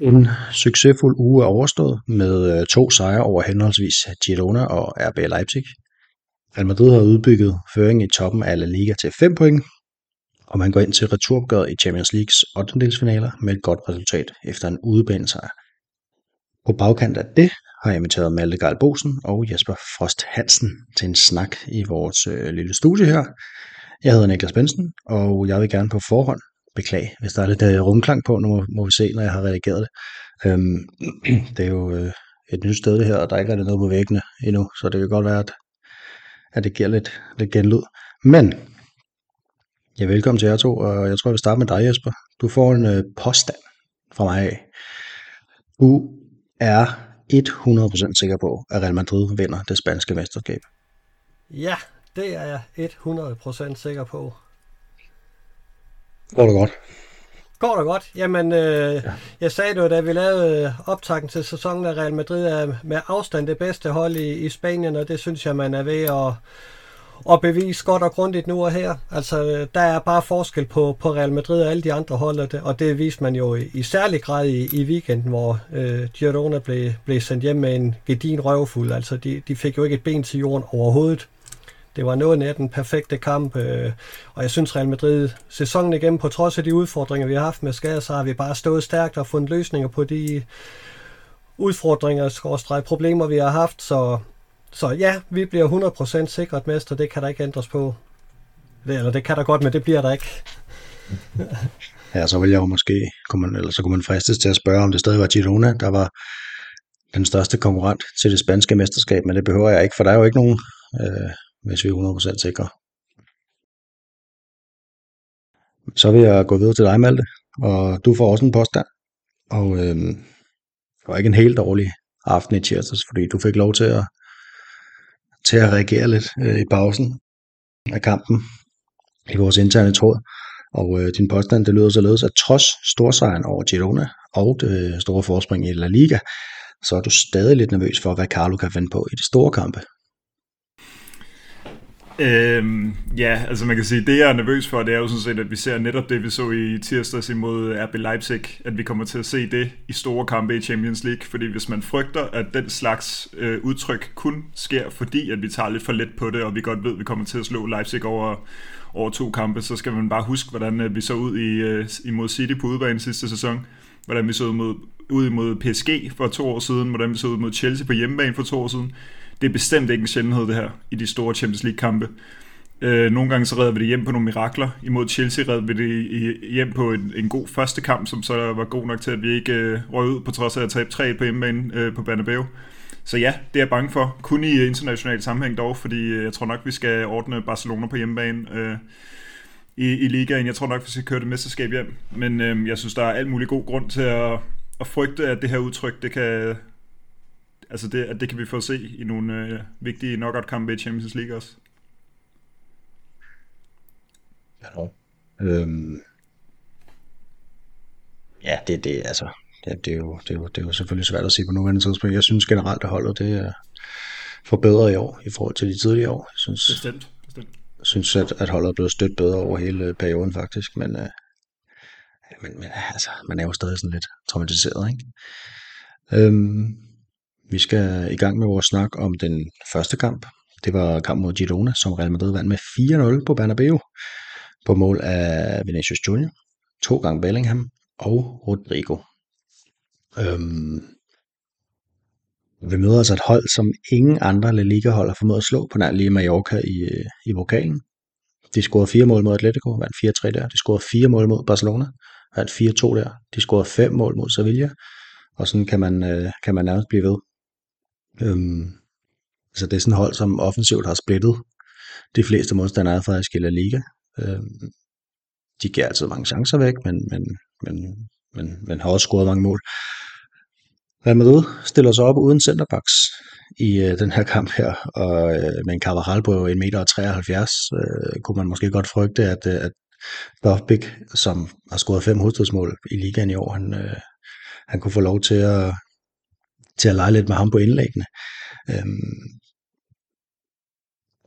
En succesfuld uge er overstået med øh, to sejre over henholdsvis Girona og RB Leipzig. Real Madrid har udbygget føringen i toppen af La Liga til 5 point, og man går ind til returopgøret i Champions Leagues 8. med et godt resultat efter en udebanesejr. På bagkant af det har jeg inviteret Malte Geil Bosen og Jesper Frost Hansen til en snak i vores øh, lille studie her. Jeg hedder Niklas Bensen, og jeg vil gerne på forhånd beklage, hvis der er lidt øh, rumklang på. Nu må, må vi se, når jeg har redigeret det. Øhm, det er jo øh, et nyt sted det her, og der er ikke rigtig noget på væggene endnu, så det kan godt være, at, at det giver lidt, lidt genlyd. Men, ja, velkommen til jer to, og jeg tror, jeg vil starte med dig, Jesper. Du får en uh, påstand fra mig af. Du er 100% sikker på, at Real Madrid vinder det spanske mesterskab. Ja, det er jeg 100% sikker på. Går det godt? Går det godt? Jamen, øh, ja. jeg sagde det jo, da vi lavede øh, optakten til sæsonen, at Real Madrid er med afstand det bedste hold i, i Spanien, og det synes jeg, man er ved at, og bevise godt og grundigt nu og her. Altså, der er bare forskel på, på Real Madrid og alle de andre hold, det, og det viste man jo i, i særlig grad i, i weekenden, hvor øh, Girona blev, blev sendt hjem med en gedin røvfuld. Altså, de, de fik jo ikke et ben til jorden overhovedet. Det var noget af den perfekte kamp, øh, og jeg synes Real Madrid sæsonen igennem, på trods af de udfordringer, vi har haft med skader, så har vi bare stået stærkt og fundet løsninger på de udfordringer, skorstræk problemer, vi har haft. Så, så ja, vi bliver 100% sikret mester, det kan der ikke ændres på. Det, eller det kan der godt, men det bliver der ikke. ja, så vil jeg jo måske, kunne man, eller så kunne man fristes til at spørge, om det stadig var Girona, der var den største konkurrent til det spanske mesterskab, men det behøver jeg ikke, for der er jo ikke nogen øh, hvis vi er 100% sikre. Så vil jeg gå videre til dig, Malte, og du får også en påstand. Og øh, det var ikke en helt dårlig aften i tirsdags, fordi du fik lov til at, til at reagere lidt øh, i pausen af kampen i vores interne tråd. Og øh, din påstand, det lyder således, at trods storsejren over Girona og det øh, store forspring i La Liga, så er du stadig lidt nervøs for, hvad Carlo kan finde på i de store kampe. Øhm, ja, altså man kan sige, det jeg er nervøs for, det er jo sådan set, at vi ser netop det, vi så i tirsdags imod RB Leipzig, at vi kommer til at se det i store kampe i Champions League, fordi hvis man frygter, at den slags øh, udtryk kun sker, fordi at vi tager lidt for let på det, og vi godt ved, at vi kommer til at slå Leipzig over, over to kampe, så skal man bare huske, hvordan øh, vi så ud i, øh, imod City på udbanen sidste sæson, hvordan vi så ud, mod, ud imod PSG for to år siden, hvordan vi så ud mod Chelsea på hjemmebane for to år siden, det er bestemt ikke en sjældenhed det her i de store Champions League kampe. Øh, nogle gange så redder vi det hjem på nogle mirakler. Imod Chelsea redder vi det hjem på en, en god første kamp, som så var god nok til, at vi ikke øh, røg ud, på trods af at tabe 3 på hjemmebane øh, på Bernabeu. Så ja, det er jeg bange for. Kun i international sammenhæng dog, fordi øh, jeg tror nok, vi skal ordne Barcelona på hjemmebane øh, i, i ligaen. Jeg tror nok, vi skal køre det mesterskab hjem. Men øh, jeg synes, der er alt mulig god grund til at, at frygte, at det her udtryk, det kan, altså det, at det kan vi få at se i nogle øh, vigtige knockout-kampe i Champions League også. Ja, øhm, ja det, det, altså, ja, det, er jo, det, er jo, det er jo selvfølgelig svært at sige på nuværende tidspunkt. Jeg synes generelt, at holdet det er forbedret i år i forhold til de tidligere år. Jeg synes, bestemt, bestemt. Jeg synes, at, at holdet er blevet stødt bedre over hele perioden faktisk, men, øh, men, men altså, man er jo stadig sådan lidt traumatiseret, ikke? Øhm, vi skal i gang med vores snak om den første kamp. Det var kamp mod Girona, som Real Madrid vandt med 4-0 på Bernabeu på mål af Vinicius Junior, to gange Bellingham og Rodrigo. Øhm, vi møder altså et hold, som ingen andre La Liga-hold har formået at slå på nær lige Mallorca i, i vokalen. De scorede fire mål mod Atletico, vandt 4-3 der. De scorede fire mål mod Barcelona, vandt 4-2 der. De scorede fem mål mod Sevilla, og sådan kan man, øh, kan man nærmest blive ved. Øhm, så det er sådan et hold, som offensivt har splittet de fleste modstandere faktisk i La Liga. Øhm, de giver altid mange chancer væk, men, men, men, men, men har også scoret mange mål. Real Madrid stiller sig op uden centerbacks i øh, den her kamp her, og øh, med en Carvajal på 1,73 meter, øh, kunne man måske godt frygte, at, øh, at Bofbik, som har scoret fem hovedstødsmål i ligaen i år, han, øh, han kunne få lov til at, til at lege lidt med ham på indlæggene. Øhm,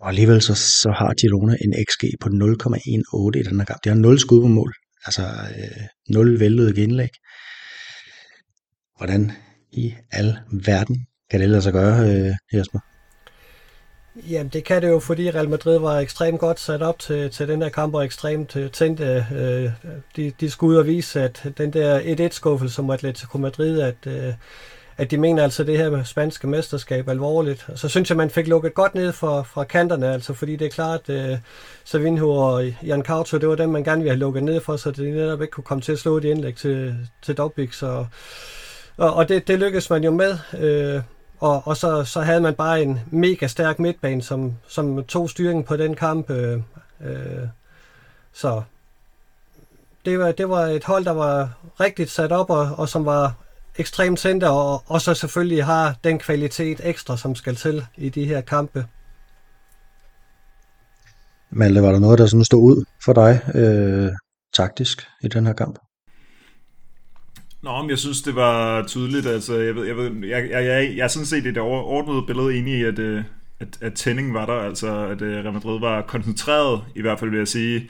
Og alligevel så, så har Girona en XG på 0,18 i den her kamp. Det har 0 skud på mål. Altså øh, 0 væltede indlæg. Hvordan i al verden kan det lade sig gøre, øh, Jesper? Jamen det kan det jo, fordi Real Madrid var ekstremt godt sat op til, til den der kamp, og ekstremt øh, tænkte, øh, de, de skulle ud og vise, at den der 1-1-skuffelse som Atletico Madrid, at, øh, at de mener altså det her med spanske mesterskab alvorligt. Og så synes jeg, man fik lukket godt ned for, fra kanterne, altså fordi det er klart, at øh, Savinho og Jan Kauto, det var dem, man gerne ville have lukket ned for, så de netop ikke kunne komme til at slå de indlæg til, til Dobbik. Så, og, og det, det lykkedes man jo med. Øh, og, og så, så havde man bare en mega stærk midtbane, som, som tog styringen på den kamp. Øh, øh, så det var, det var et hold, der var rigtigt sat op, og, og som var ekstremt center, og, og så selvfølgelig har den kvalitet ekstra, som skal til i de her kampe. Malte, var der noget, der sådan stod ud for dig øh, taktisk i den her kamp? Nå, men jeg synes, det var tydeligt. Altså, jeg, ved, jeg, ved, jeg, jeg, jeg, jeg er sådan set i det overordnede billede enig i, at, øh, at, at tændingen var der. Altså, at øh, Real Madrid var koncentreret, i hvert fald vil jeg sige.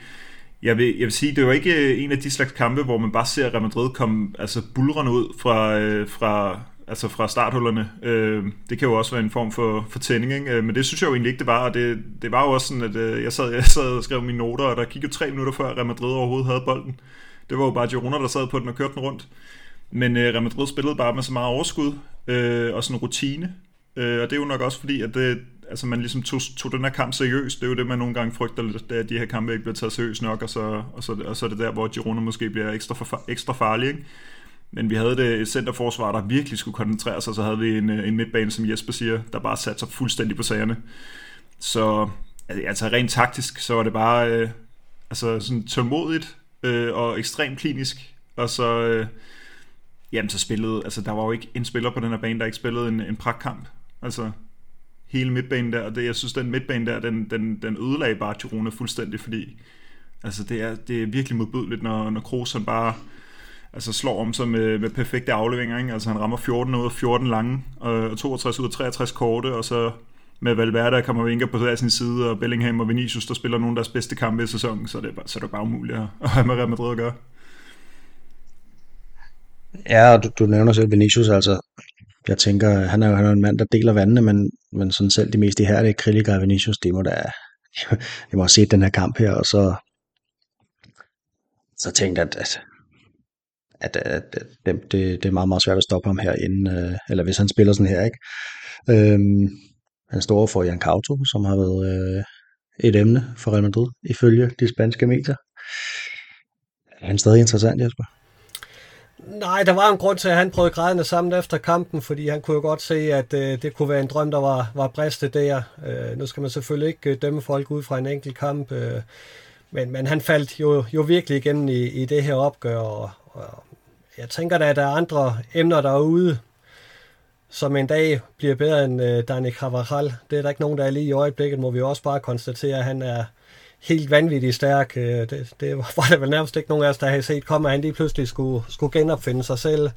Jeg vil, jeg vil sige, det var ikke øh, en af de slags kampe, hvor man bare ser Real Madrid komme altså, bulrende ud fra, øh, fra, altså fra starthullerne. Øh, det kan jo også være en form for, for tænding, ikke? Øh, men det synes jeg jo egentlig ikke, det var. Og det, det var jo også sådan, at jeg, sad, jeg sad og skrev mine noter, og der gik jo tre minutter før Real Madrid overhovedet havde bolden. Det var jo bare Girona, der sad på den og kørte den rundt. Men øh, Real Madrid spillede bare med så meget overskud øh, og sådan en rutine. Øh, og det er jo nok også fordi, at det, altså man ligesom tog, tog den her kamp seriøst. Det er jo det, man nogle gange frygter lidt, at de her kampe ikke bliver taget seriøst nok, og så, og så, og så er det der, hvor Girona måske bliver ekstra, for, ekstra farlig. Ikke? Men vi havde det et centerforsvar, der virkelig skulle koncentrere sig, så havde vi en, en midtbane, som Jesper siger, der bare satte sig fuldstændig på sagerne. Så altså rent taktisk, så var det bare øh, altså sådan tålmodigt øh, og ekstremt klinisk, og så... Øh, Jamen, så spillede, altså der var jo ikke en spiller på den her bane, der ikke spillede en, en pragtkamp. Altså, hele midtbanen der, og det, jeg synes, den midtbane der, den, den, den ødelagde bare Girona fuldstændig, fordi altså, det, er, det er virkelig modbydeligt, når, når Kroos han bare altså, slår om sig med, med perfekte afleveringer. Ikke? Altså, han rammer 14 ud af 14 lange, og 62 ud af 63 korte, og så med Valverde og Kammervinga på hver sin side, og Bellingham og Vinicius, der spiller nogle af deres bedste kampe i sæsonen, så det er bare, så det er bare umuligt at have med Real Madrid at gøre. Ja, og du, du nævner selv Vinicius, altså jeg tænker, han er jo han er en mand, der deler vandene, men, men sådan selv de mest ihærdige kritikere af Vinicius, det må da, de må have set den her kamp her, og så, så tænkte at, at, at, at, at det, det, er meget, meget svært at stoppe ham her inden, øh, eller hvis han spiller sådan her, ikke? Øhm, han står for Jan Kauto, som har været øh, et emne for Real Madrid, ifølge de spanske medier. Er han stadig interessant, Jesper? Nej, der var en grund til, at han prøvede grædende sammen efter kampen, fordi han kunne jo godt se, at øh, det kunne være en drøm, der var, var bristet der. Øh, nu skal man selvfølgelig ikke øh, dømme folk ud fra en enkelt kamp, øh, men, men han faldt jo, jo virkelig igennem i, i det her opgør, og, og jeg tænker da, at der er andre emner derude, som en dag bliver bedre end øh, Dani Carvajal. Det er der ikke nogen, der er lige i øjeblikket, må vi også bare konstatere, at han er, helt vanvittigt stærk. Øh, det, det var der vel nærmest ikke nogen af os, der havde set komme, at han lige pludselig skulle, skulle genopfinde sig selv.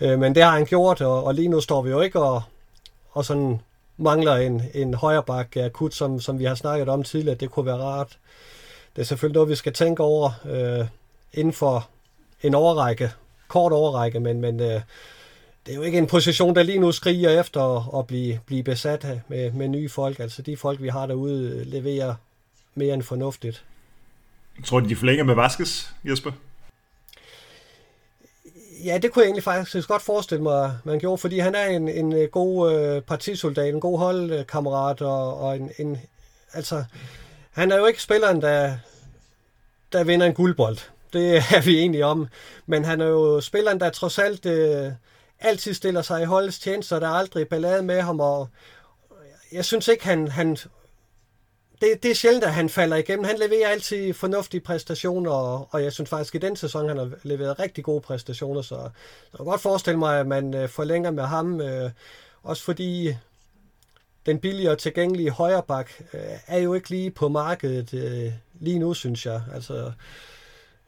Øh, men det har han gjort, og, og lige nu står vi jo ikke og, og sådan mangler en, en højreback akut, som, som vi har snakket om tidligere. Det kunne være rart. Det er selvfølgelig noget, vi skal tænke over øh, inden for en overrække, kort overrække, men, men øh, det er jo ikke en position, der lige nu skriger efter at blive, blive besat med, med nye folk. Altså de folk, vi har derude, leverer mere end fornuftigt. Tror, de forlænger med Vaskes, Jesper? Ja, det kunne jeg egentlig faktisk godt forestille mig, man gjorde, fordi han er en, en øh, god øh, partisoldat, en god holdkammerat, og, og en, en, altså, han er jo ikke spilleren, der, der vinder en guldbold. Det er vi enige om. Men han er jo spilleren, der trods alt øh, altid stiller sig i holdets tjeneste, og der er aldrig ballade med ham, og jeg synes ikke, han, han det, det er sjældent, at han falder igennem. Han leverer altid fornuftige præstationer, og, og jeg synes faktisk, at i den sæson, han har leveret rigtig gode præstationer, så jeg kan godt forestille mig, at man øh, forlænger med ham, øh, også fordi den billige og tilgængelige højreback øh, er jo ikke lige på markedet øh, lige nu, synes jeg. Altså,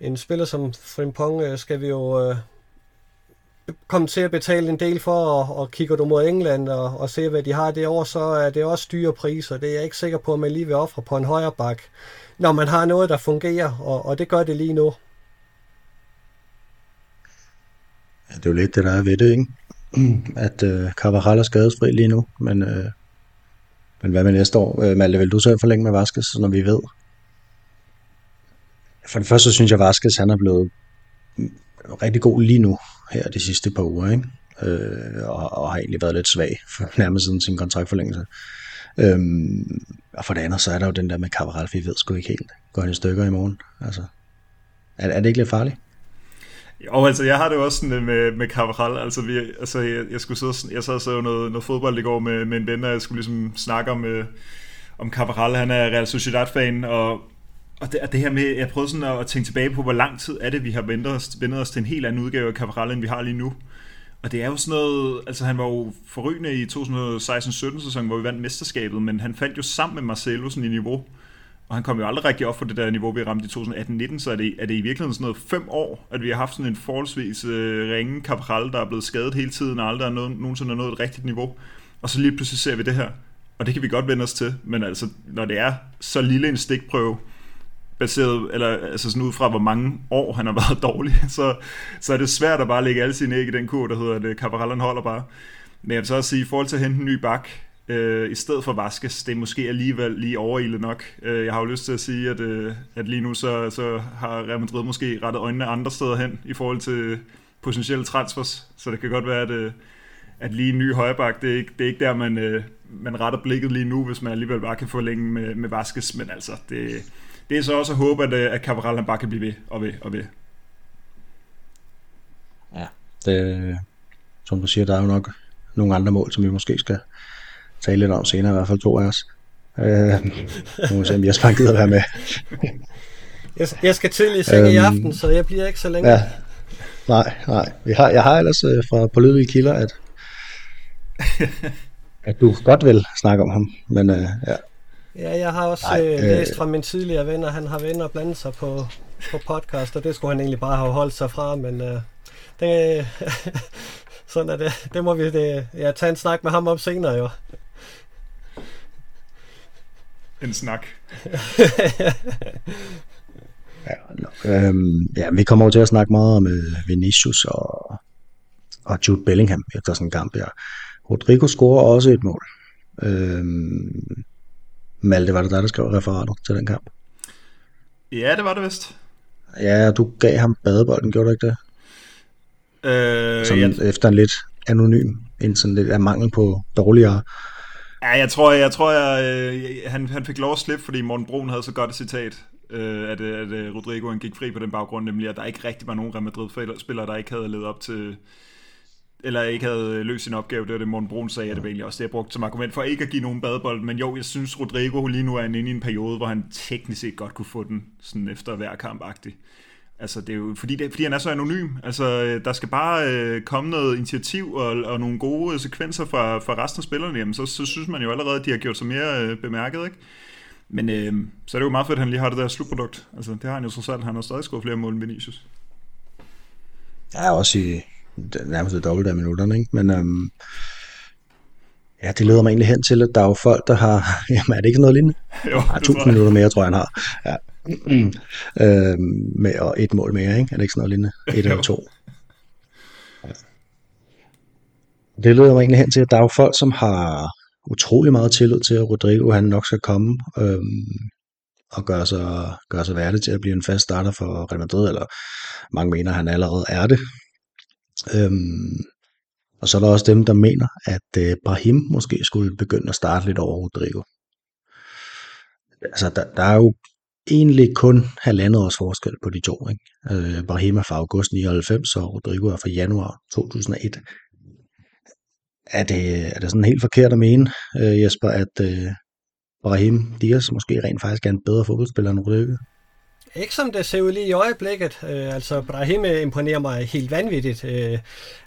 en spiller som Frimpong øh, skal vi jo øh, komme til at betale en del for, og, og kigger du mod England og, og ser, hvad de har det år, så er det også dyre priser. Det er jeg ikke sikker på, at man lige vil ofre på en højre bak, når man har noget, der fungerer, og, og det gør det lige nu. Ja, det er jo lidt det, der er ved det, ikke? At øh, Carvajal er skadesfri lige nu, men, øh, men hvad med næste år? Øh, Malte, vil du så forlænge med Vaskes, når vi ved? For det første så synes jeg, at Vaskes han er blevet rigtig god lige nu, her de sidste par uger, ikke? Øh, og, og har egentlig været lidt svag, for nærmest siden sin kontraktforlængelse. Øhm, og for det andet, så er der jo den der med Carvajal, vi ved sgu ikke helt. Går han i stykker i morgen? Altså, er, er det ikke lidt farligt? Jo, altså jeg har det også sådan øh, med, med Carvajal, altså, vi, altså jeg, jeg, skulle sidde, jeg sad og så noget, noget fodbold i går med, med en ven, og jeg skulle ligesom snakke om, øh, om Carvajal, han er Real Sociedad-fan, og, og det, og det her med, jeg prøvede sådan at, at tænke tilbage på, hvor lang tid er det, vi har vendt os, vendt os til en helt anden udgave af Carvajal, end vi har lige nu. Og det er jo sådan noget, altså han var jo forrygende i 2016-17 sæson, hvor vi vandt mesterskabet, men han faldt jo sammen med Marcelo sådan i niveau. Og han kom jo aldrig rigtig op på det der niveau, vi ramte i 2018-19, så er det, er det i virkeligheden sådan noget fem år, at vi har haft sådan en forholdsvis øh, ringe Cabral, der er blevet skadet hele tiden, og aldrig er noget, nogensinde er nået et rigtigt niveau. Og så lige pludselig ser vi det her. Og det kan vi godt vende os til, men altså, når det er så lille en stikprøve, baseret, eller altså sådan ud fra, hvor mange år han har været dårlig, så, så er det svært at bare lægge alle sine æg i den kur, der hedder, at øh, Cabral holder bare. Men jeg vil så også sige, i forhold til at hente en ny bak, øh, i stedet for Vaskes. Det er måske alligevel lige overildet nok. Øh, jeg har jo lyst til at sige, at, øh, at lige nu så, så har Real Madrid måske rettet øjnene andre steder hen i forhold til potentielle transfers. Så det kan godt være, at, øh, at lige en ny højbak, det er ikke, det er ikke der, man, øh, man retter blikket lige nu, hvis man alligevel bare kan forlænge med, med Vaskes. Men altså, det, det er så også at håbe, at, øh, at Cabral han bare kan blive ved og ved og ved. Ja, det, som du siger, der er jo nok nogle andre mål, som vi måske skal tale lidt om senere, i hvert fald to af os. Øh, nu må se, om Jesper gider være med. jeg, jeg skal til i seng øhm, i aften, så jeg bliver ikke så længe. Ja. Nej, nej. Vi har, jeg har ellers øh, fra pålidelige kilder, at, at du godt vil snakke om ham, men øh, ja. Ja, jeg har også Nej, øh, læst fra min tidligere venner, han har venner blandet sig på, på podcast, og det skulle han egentlig bare have holdt sig fra, men øh, det, sådan er det. Det må vi det, ja, tage en snak med ham om senere jo en snak. ja, no, øhm, ja, vi kommer over til at snakke meget om uh, Vinicius og, og Jude Bellingham efter sådan en kamp her. Rodrigo scorer også et mål. Øhm, Malte, var det dig, der skrev referatet til den kamp? Ja, det var det vist. Ja, du gav ham badebolden, gjorde du ikke det? Øh, Som ja. efter en lidt anonym, en sådan lidt af mangel på dårligere Ja, jeg tror, jeg, tror jeg, øh, han, han fik lov at slippe, fordi Morten Brun havde så godt et citat, øh, at, at øh, Rodrigo han gik fri på den baggrund, nemlig at der ikke rigtig var nogen Real Madrid-spillere, der ikke havde levet op til, eller ikke havde øh, løst sin opgave. Det var det, Morten Brun sagde, at det var egentlig også det, jeg brugte som argument for ikke at give nogen badebold. Men jo, jeg synes, Rodrigo lige nu er inde i en periode, hvor han teknisk set godt kunne få den sådan efter hver kamp -agtig. Altså, det er jo fordi, det, fordi han er så anonym. Altså, øh, der skal bare øh, komme noget initiativ og, og nogle gode øh, sekvenser fra, fra resten af spillerne. Jamen, så, så synes man jo allerede, at de har gjort sig mere øh, bemærket, ikke? Men øh, så er det jo meget fedt, at han lige har det der slutprodukt. Altså, det har han jo så selv. Han har stadig skåret flere mål end Vinicius. Ja, også i nærmest det dobbelte af minutterne, ikke? Men øhm, ja, det leder mig egentlig hen til, at der er jo folk, der har... Jamen, er det ikke noget lignende? Jo, har 1000 minutter mere, tror jeg, han har. Ja. øh, med og et mål mere, ikke? Er det ikke sådan noget lignende? Et eller to. Det leder mig egentlig hen til, at der er jo folk, som har utrolig meget tillid til, at Rodrigo han nok skal komme øhm, og gøre sig, gøre sig værdig til at blive en fast starter for Real Madrid, eller mange mener, at han allerede er det. Øhm, og så er der også dem, der mener, at øh, Brahim måske skulle begynde at starte lidt over Rodrigo. Altså, der, der er jo egentlig kun halvandet års forskel på de to. Ikke? Øh, Brahim er fra august 99, og Rodrigo er fra januar 2001. Er det, er det sådan helt forkert at mene, øh, Jesper, at øh, Brahim Dias måske rent faktisk er en bedre fodboldspiller end Rodrigo? Ikke som det ser ud lige i øjeblikket. Øh, altså, Brahim øh, imponerer mig helt vanvittigt. Øh,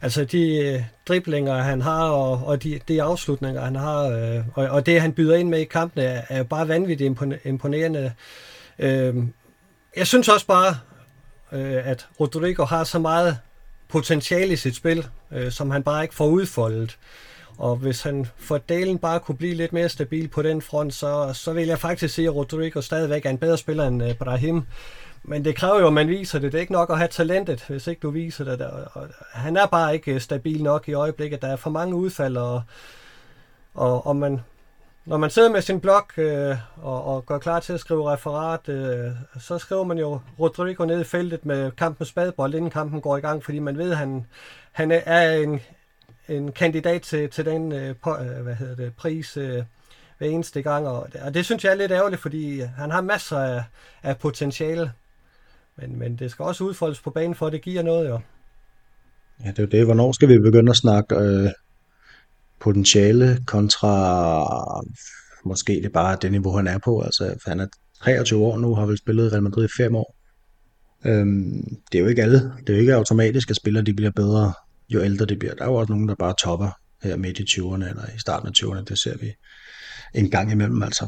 altså, de øh, driblinger, han har, og, og de, de afslutninger, han har, øh, og, og det, han byder ind med i kampene, er, er bare vanvittigt imponerende. Øh, jeg synes også bare, øh, at Rodrigo har så meget potentiale i sit spil, øh, som han bare ikke får udfoldet. Og hvis han for dalen bare kunne blive lidt mere stabil på den front, så, så vil jeg faktisk sige, at Rodrigo stadigvæk er en bedre spiller end øh, Brahim. Men det kræver jo, at man viser det. Det er ikke nok at have talentet, hvis ikke du viser det. Og han er bare ikke øh, stabil nok i øjeblikket. Der er for mange udfald, og, og, og man, når man sidder med sin blog øh, og, og går klar til at skrive referat, øh, så skriver man jo Rodrigo ned i feltet med kampen med spadebold, inden kampen går i gang, fordi man ved, at han, han er en, en kandidat til, til den øh, på, øh, hvad hedder det, pris øh, hver eneste gang. Og, og det synes jeg er lidt ærgerligt, fordi han har masser af, af potentiale. Men, men det skal også udfoldes på banen, for at det giver noget jo. Ja, det er jo det. Hvornår skal vi begynde at snakke øh, potentiale kontra måske det er bare det niveau, han er på. Altså, han er 23 år nu, har vel spillet i Real Madrid i 5 år. Øhm, det er jo ikke alle. Det er jo ikke automatisk, at spillere de bliver bedre, jo ældre det bliver. Der er jo også nogen, der bare topper her midt i 20'erne eller i starten af 20'erne. Det ser vi en gang imellem, altså.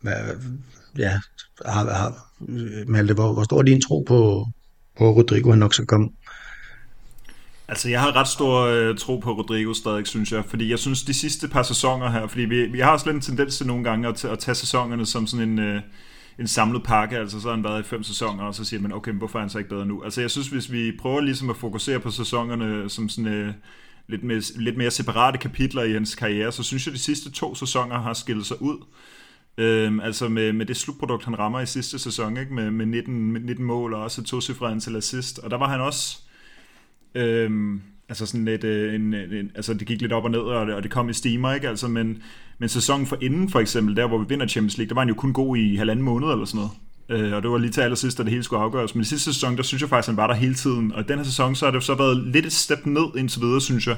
Hvad, ja, har, har, Malte, hvor, hvor stor er din tro på, på Rodrigo, han nok skal komme? Altså, jeg har ret stor øh, tro på Rodrigo stadig, synes jeg, fordi jeg synes, de sidste par sæsoner her, fordi vi, vi har også lidt en tendens til nogle gange at, at tage sæsonerne som sådan en, øh, en samlet pakke, altså så har han været i fem sæsoner, og så siger man, okay, men hvorfor er han så ikke bedre nu? Altså, jeg synes, hvis vi prøver ligesom at fokusere på sæsonerne som sådan øh, lidt, mere, lidt mere separate kapitler i hans karriere, så synes jeg, at de sidste to sæsoner har skilt sig ud. Øhm, altså med, med det slutprodukt, han rammer i sidste sæson, ikke? Med, med 19, med 19 mål og også to cifre antal assist. Og der var han også... Øhm, altså sådan lidt, øh, en, en, altså det gik lidt op og ned, og det, og det kom i steamer, ikke? Altså, men, men sæsonen for inden, for eksempel, der hvor vi vinder Champions League, der var han jo kun god i halvanden måned eller sådan noget. Øh, og det var lige til allersidst, da det hele skulle afgøres. Men i sidste sæson, der synes jeg faktisk, han var der hele tiden. Og i den her sæson, så har det så været lidt et step ned indtil videre, synes jeg.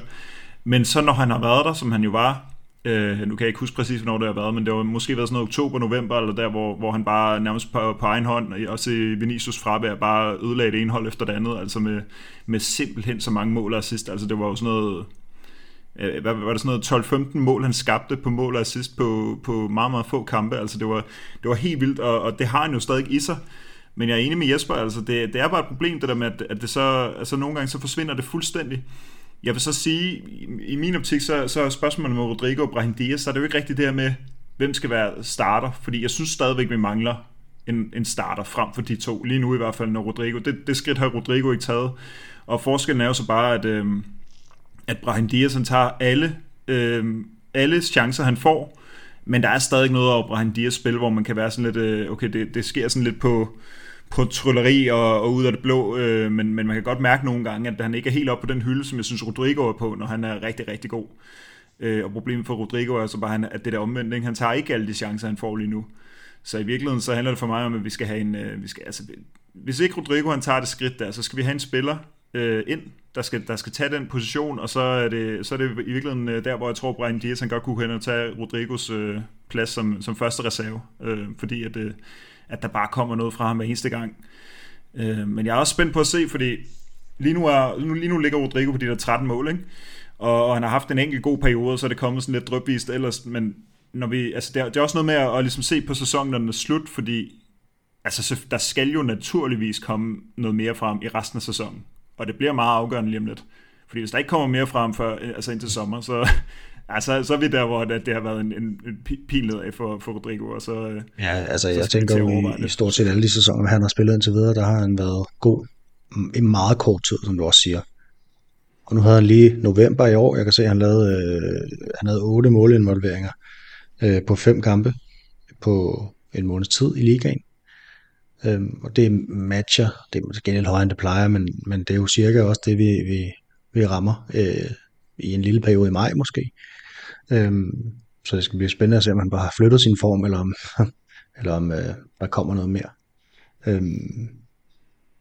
Men så når han har været der, som han jo var, Øh, nu kan jeg ikke huske præcis, hvornår det har været, men det var måske været sådan noget oktober, november, eller der, hvor, hvor han bare nærmest på, på egen hånd, og også i Vinicius fravær, bare ødelagde det ene hold efter det andet, altså med, med simpelthen så mange mål og assist. Altså det var jo sådan noget, øh, hvad var det sådan noget 12-15 mål, han skabte på mål og assist på, på meget, meget få kampe. Altså det var, det var helt vildt, og, og det har han jo stadig i sig. Men jeg er enig med Jesper, altså det, det er bare et problem, det der med, at, at det så, altså nogle gange så forsvinder det fuldstændig. Jeg vil så sige, i min optik, så, så er spørgsmålet med Rodrigo og Brahim Diaz, så er det jo ikke rigtigt det her med, hvem skal være starter, fordi jeg synes stadigvæk, vi mangler en, en starter frem for de to. Lige nu i hvert fald, når Rodrigo, det, det skridt har Rodrigo ikke taget. Og forskellen er jo så bare, at, øh, at Brahim Diaz han tager alle, øh, alle chancer, han får, men der er stadig noget over Brahim Diaz spil, hvor man kan være sådan lidt, øh, okay, det, det sker sådan lidt på, på trylleri og, og ud af det blå, øh, men, men man kan godt mærke nogle gange, at han ikke er helt op på den hylde, som jeg synes Rodrigo er på, når han er rigtig, rigtig god. Øh, og problemet for Rodrigo er så bare, at det der omvendt, ikke? han tager ikke alle de chancer, han får lige nu. Så i virkeligheden så handler det for mig om, at vi skal have en... Øh, vi skal, altså, hvis ikke Rodrigo han tager det skridt der, så skal vi have en spiller øh, ind, der skal, der skal tage den position, og så er det, så er det i virkeligheden øh, der, hvor jeg tror, Brian Diaz han godt kunne hen og tage Rodrigos øh, plads som, som første reserve, øh, fordi at, øh, at der bare kommer noget fra ham hver eneste gang. Øh, men jeg er også spændt på at se, fordi lige nu, er, nu, lige nu ligger Rodrigo på de der 13 mål, ikke? Og, og han har haft en enkelt god periode, så er det kommet sådan lidt drøbvist ellers, men når vi, altså det, er, det er også noget med at, at ligesom se på sæsonen, når den er slut, fordi altså, der skal jo naturligvis komme noget mere frem i resten af sæsonen. Og det bliver meget afgørende lige om lidt. Fordi hvis der ikke kommer mere frem før, altså indtil sommer, så, Ja, så, så er vi der, hvor det, det har været en, en, en pil nedad for, for Rodrigo. Og så, øh, ja, altså så jeg tænker jo i, i stort set alle de sæsoner, han har spillet indtil videre, der har han været god i meget kort tid, som du også siger. Og nu havde han lige november i år, jeg kan se, at han lavede, øh, han havde otte målinvolveringer øh, på fem kampe på en måneds tid i ligaen. Øhm, og det matcher, det er gengæld højere end det plejer, men, men det er jo cirka også det, vi, vi, vi rammer øh, i en lille periode i maj måske. Øhm, så det skal blive spændende at se, om han bare har flyttet sin form, eller om, eller om øh, der kommer noget mere. Øhm,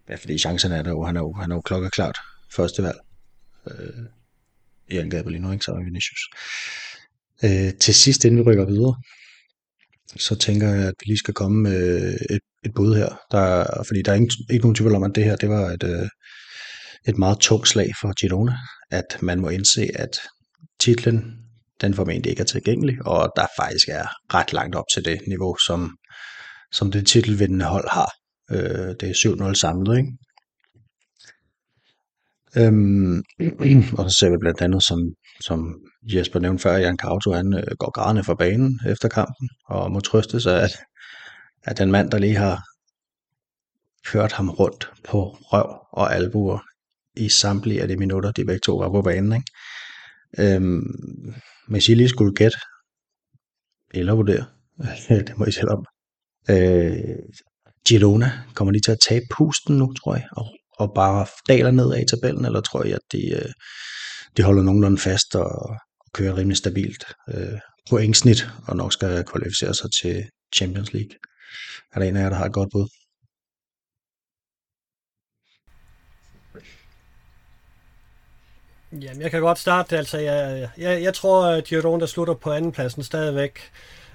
ja, fordi chancen er der jo, han er jo, han er jo klokkeklart første valg øh, i angrebet lige nu, ikke? Så er Vinicius. Øh, til sidst, inden vi rykker videre, så tænker jeg, at vi lige skal komme med et, et bud her. Der, fordi der er ikke, ikke nogen tvivl om, at det her det var et, øh, et meget tungt slag for Girona, at man må indse, at titlen den formentlig ikke er tilgængelig, og der faktisk er ret langt op til det niveau, som, som det titelvindende hold har. Øh, det er 7-0 samlet, ikke? Øhm, og så ser vi blandt andet, som, som Jesper nævnte før, Jan Kauto, han øh, går grædende fra banen efter kampen, og må trøste sig, at, at den mand, der lige har kørt ham rundt på røv og albuer i samtlige af de minutter, de begge to var på banen. Ikke? Øhm, hvis I lige skulle gætte, eller vurdere, det må I selv om, øh, Girona kommer de til at tabe pusten nu, tror jeg, og, og bare daler ned af i tabellen, eller tror jeg, at de, øh, de holder nogenlunde fast og, og kører rimelig stabilt øh, pointsnit, og nok skal kvalificere sig til Champions League. Er der en af jer, der har et godt bud? Jamen, jeg kan godt starte. Altså, jeg, jeg, jeg tror, at Girona slutter på andenpladsen stadigvæk.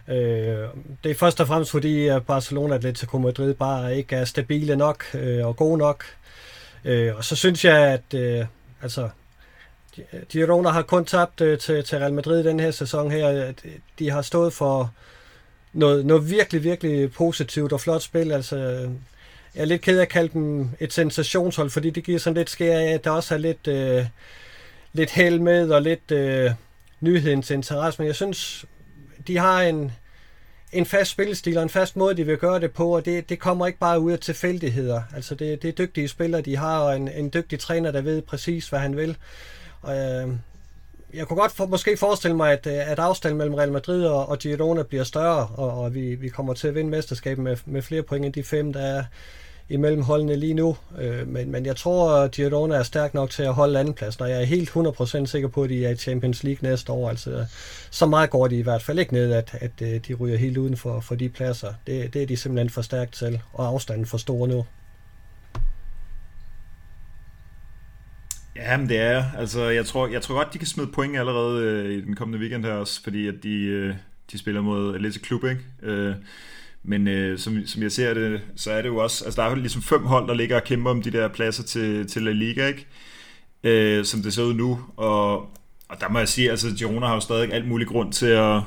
Øh, det er først og fremmest fordi, Barcelona og Atletico Madrid bare ikke er stabile nok øh, og gode nok. Øh, og så synes jeg, at øh, altså, Girona har kun tabt øh, til, til Real Madrid den her sæson her. De har stået for noget, noget virkelig, virkelig positivt og flot spil. Altså, jeg er lidt ked af at kalde dem et sensationshold, fordi det giver sådan lidt skær af, at der også er lidt, øh, lidt held med og lidt øh, nyhedens interesse. Men jeg synes, de har en, en fast spillestil og en fast måde, de vil gøre det på, og det, det kommer ikke bare ud af tilfældigheder. Altså det, det er dygtige spillere, de har, og en, en dygtig træner, der ved præcis, hvad han vil. Og, øh, jeg kunne godt for, måske forestille mig, at, øh, at afstanden mellem Real Madrid og, og Girona bliver større, og, og vi, vi kommer til at vinde mesterskabet med, med flere point end de fem, der er imellem holdene lige nu. Øh, men, men jeg tror, at Girona er stærk nok til at holde andenpladsen, og jeg er helt 100% sikker på, at de er i Champions League næste år. Altså, så meget går de i hvert fald ikke ned, at, at, øh, de ryger helt uden for, for de pladser. Det, det er de simpelthen for stærkt til, og afstanden for stor nu. Ja, men det er. Altså, jeg tror, jeg tror godt, de kan smide point allerede øh, i den kommende weekend her også, fordi at de, øh, de spiller mod Atletico Klub, ikke? Øh, men øh, som, som jeg ser det, så er det jo også, altså der er jo ligesom fem hold, der ligger og kæmper om de der pladser til, til La Liga, ikke? Øh, som det ser ud nu, og, og der må jeg sige, altså Girona har jo stadig alt mulig grund til at,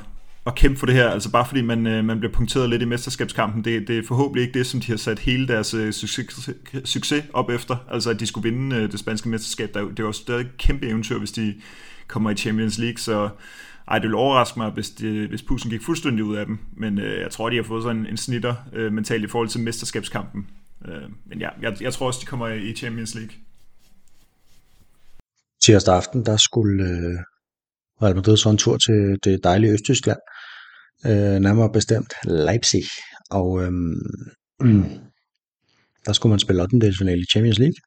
at kæmpe for det her, altså bare fordi man, øh, man bliver punkteret lidt i mesterskabskampen, det, det er forhåbentlig ikke det, som de har sat hele deres øh, succes, succes op efter, altså at de skulle vinde øh, det spanske mesterskab, der, det var stadig et kæmpe eventyr, hvis de kommer i Champions League, så ej, det ville overraske mig, hvis, det, hvis pusen gik fuldstændig ud af dem. Men øh, jeg tror, de har fået sådan en, en snitter øh, mentalt i forhold til mesterskabskampen. Øh, men ja, jeg, jeg tror også, de kommer i Champions League. Tirsdag aften, der skulle øh, Real Madrid så en tur til det dejlige Østtyskland. Øh, nærmere bestemt Leipzig. Og øh, mm, der skulle man spille 8. i Champions League.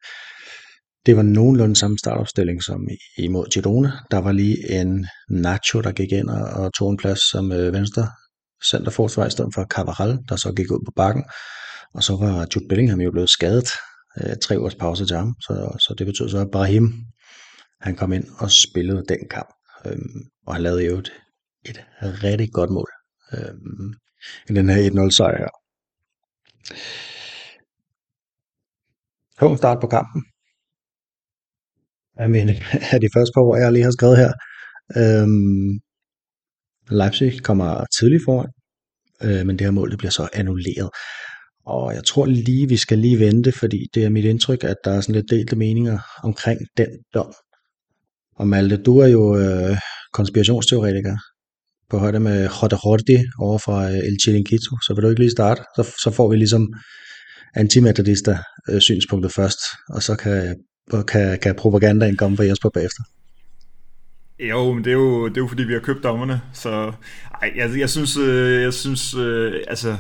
Det var nogenlunde samme startopstilling som imod Girona. Der var lige en Nacho, der gik ind og, tog en plads som øh, venstre centerforsvar i stedet for Cavaral, der så gik ud på bakken. Og så var Jude Bellingham jo blevet skadet. Øh, tre ugers pause til ham, så, så det betød så, at Brahim han kom ind og spillede den kamp. Øhm, og han lavede jo et, et rigtig godt mål øhm, i den her 1-0 sejr her. Tung start på kampen af, mine, af de første par år, jeg lige har skrevet her. Øhm, Leipzig kommer tidligt foran, øh, men det her mål det bliver så annulleret. Og jeg tror lige, vi skal lige vente, fordi det er mit indtryk, at der er sådan lidt delte meninger omkring den dom. Og Malte, du er jo øh, konspirationsteoretiker på højde med Jorge Jordi over for øh, El Chiringuito, så vil du ikke lige starte? Så, så får vi ligesom antimetodister øh, synspunktet først, og så kan kan, kan propagandaen komme fra Jesper bagefter? Jo, men det er jo, det er jo fordi, vi har købt dommerne, så ej, jeg, jeg synes, øh, jeg synes, øh, altså,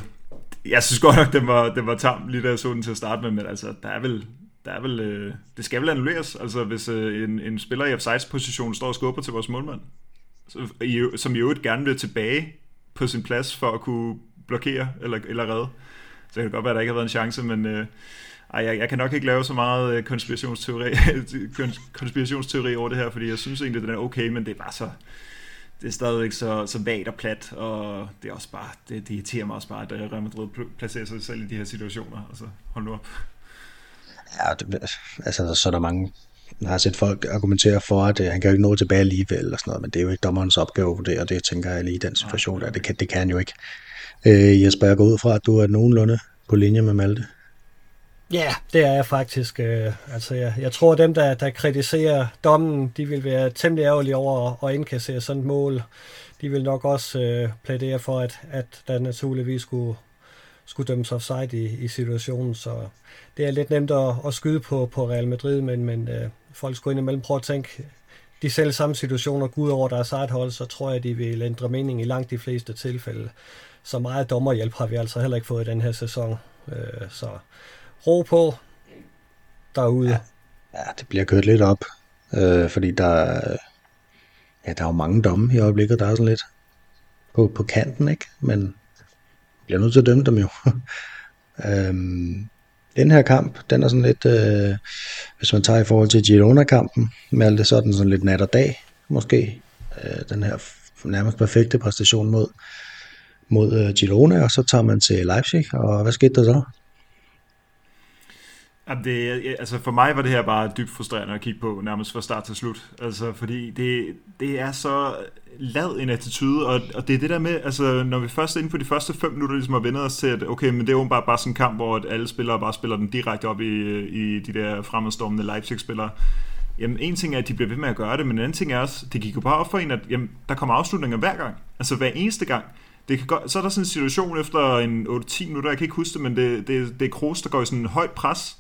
jeg synes godt nok, det var, det var tam lige da jeg så den til at starte med, men altså, der er vel, der er vel, øh, det skal vel annulleres, altså hvis øh, en, en spiller i offside-position står og skubber til vores målmand, så, som i øvrigt gerne vil tilbage på sin plads for at kunne blokere eller, eller redde. Så det kan godt være, at der ikke har været en chance, men øh, ej, jeg, jeg kan nok ikke lave så meget øh, konspirationsteori, konspirationsteori over det her, fordi jeg synes egentlig, den er okay, men det er bare så... Det er stadigvæk så, så vagt og plat, og det er også bare, det, det irriterer mig også bare, at Real Madrid placerer sig selv i de her situationer. Altså, hold nu op. Ja, det, altså, så er der mange, jeg har set folk argumentere for, at øh, han kan jo ikke nå tilbage alligevel, og sådan noget, men det er jo ikke dommerens opgave at vurdere, det tænker jeg lige i den situation, der. Det kan, det kan han jo ikke. Øh, Jesper, jeg går ud fra, at du er nogenlunde på linje med Malte. Ja, det er jeg faktisk. Øh, altså, jeg, jeg tror, at dem, der, der kritiserer dommen, de vil være temmelig ærgerlige over at indkassere sådan et mål. De vil nok også øh, plædere for, at, at der naturligvis skulle, skulle dømmes offside i, i situationen. Så det er lidt nemt at, at skyde på, på Real Madrid, men, men øh, folk skulle indimellem prøve at tænke, de selv samme situationer går ud over deres eget hold, så tror jeg, de vil ændre mening i langt de fleste tilfælde. Så meget dommerhjælp har vi altså heller ikke fået i den her sæson. Øh, så ro på derude. Ja, ja det bliver kørt lidt op, øh, fordi der, ja, der er jo mange domme i øjeblikket, der er sådan lidt på, på kanten, ikke? Men bliver nødt til at dømme dem jo. øhm, den her kamp, den er sådan lidt, øh, hvis man tager i forhold til Girona-kampen, med alt det sådan, sådan lidt nat og dag, måske. Øh, den her nærmest perfekte præstation mod, mod øh, Girona, og så tager man til Leipzig, og hvad skete der så? Jamen det, altså for mig var det her bare dybt frustrerende at kigge på, nærmest fra start til slut. Altså fordi det, det er så lad en attitude, og, og det er det der med, altså når vi først inden for de første fem minutter ligesom har vendt os til, at okay, men det er jo bare, bare sådan en kamp, hvor at alle spillere bare spiller den direkte op i, i de der fremadstormende Leipzig-spillere. Jamen en ting er, at de bliver ved med at gøre det, men en anden ting er også, det gik jo bare op for en, at jamen, der kommer afslutninger hver gang. Altså hver eneste gang. Det kan godt, så er der sådan en situation efter en 8-10 minutter, jeg kan ikke huske det, men det, det, det er Kroos, der går i sådan en højt pres,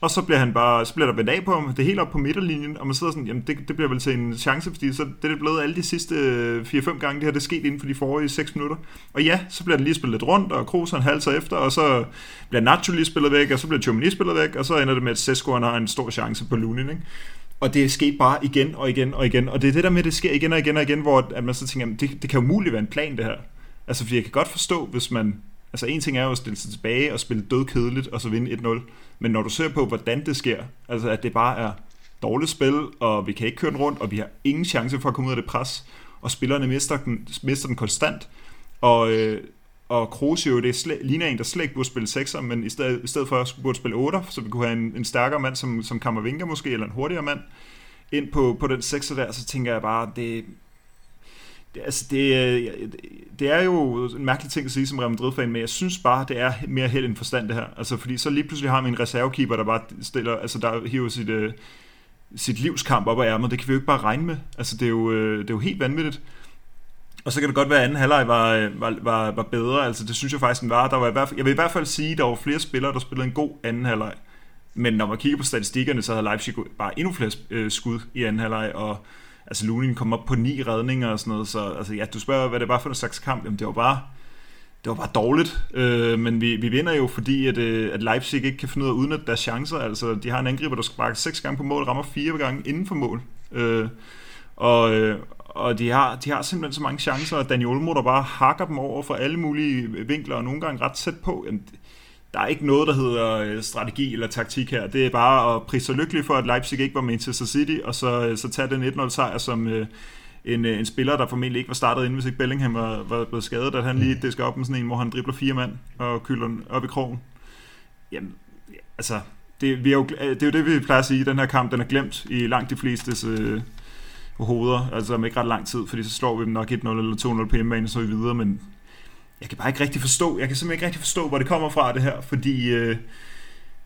og så bliver han bare, så bliver der vendt af på ham, det hele helt op på midterlinjen, og man sidder sådan, jamen det, det bliver vel til en chance, fordi så det er det blevet alle de sidste øh, 4-5 gange, det her det er sket inden for de forrige 6 minutter. Og ja, så bliver den lige spillet lidt rundt, og Kroos han halser efter, og så bliver Nacho lige spillet væk, og så bliver Chomini spillet væk, og så ender det med, at Sesko han har en stor chance på Lunin, ikke? Og det er sket bare igen og igen og igen, og det er det der med, at det sker igen og igen og igen, hvor at man så tænker, jamen, det, det kan jo muligt være en plan det her. Altså, fordi jeg kan godt forstå, hvis man Altså en ting er jo at stille sig tilbage og spille død kedeligt og så vinde 1-0. Men når du ser på, hvordan det sker, altså at det bare er dårligt spil, og vi kan ikke køre den rundt, og vi har ingen chance for at komme ud af det pres, og spillerne mister den, mister den konstant, og, øh, og Kroos jo, det slet, ligner en, der slet ikke burde spille 6'er, men i stedet, i stedet for at burde spille 8'er, så vi kunne have en, en stærkere mand som, som Kammervinga måske, eller en hurtigere mand, ind på, på den 6'er der, så tænker jeg bare, det, Altså, det, altså det, det er jo en mærkelig ting at sige som Real Madrid-fan, men jeg synes bare, det er mere held end forstand det her. Altså fordi så lige pludselig har vi en reservekeeper, der bare stiller, altså der hiver sit, uh, sit livskamp op af ærmet. Det kan vi jo ikke bare regne med. Altså det er jo, øh, det er jo helt vanvittigt. Og så kan det godt være, at anden halvleg var, var, var, var bedre. Altså det synes jeg faktisk, den var. Der var i hvert fald, jeg vil i hvert fald sige, at der var flere spillere, der spillede en god anden halvleg. Men når man kigger på statistikkerne, så havde Leipzig bare endnu flere skud i anden halvleg, og altså Lunin kom op på ni redninger og sådan noget, så altså, ja, du spørger, hvad det var for en slags kamp, jamen det var bare, det var bare dårligt, øh, men vi, vi vinder jo, fordi at, øh, at Leipzig ikke kan finde ud af at udnytte deres chancer, altså de har en angriber, der sparker seks gange på mål, rammer fire gange inden for mål, øh, og, øh, og de har, de har simpelthen så mange chancer, og Daniel Olmo, der bare hakker dem over for alle mulige vinkler, og nogle gange ret tæt på, jamen, der er ikke noget, der hedder øh, strategi eller taktik her. Det er bare at prise sig lykkelig for, at Leipzig ikke var Manchester City, og så, øh, så tage den 1-0 sejr som øh, en, en spiller, der formentlig ikke var startet inden, hvis ikke Bellingham var, var blevet skadet, at han lige mm. skal op med sådan en, hvor han dribler fire mand og kylder op i krogen. Jamen, altså, det, vi er jo, det er jo det, vi plejer at sige. Den her kamp, den er glemt i langt de fleste øh, hoveder, altså om ikke ret lang tid, fordi så slår vi dem nok 1-0 eller 2-0 på hjemmebane, så er vi videre, men jeg kan bare ikke rigtig forstå, jeg kan simpelthen ikke rigtig forstå, hvor det kommer fra det her, fordi øh,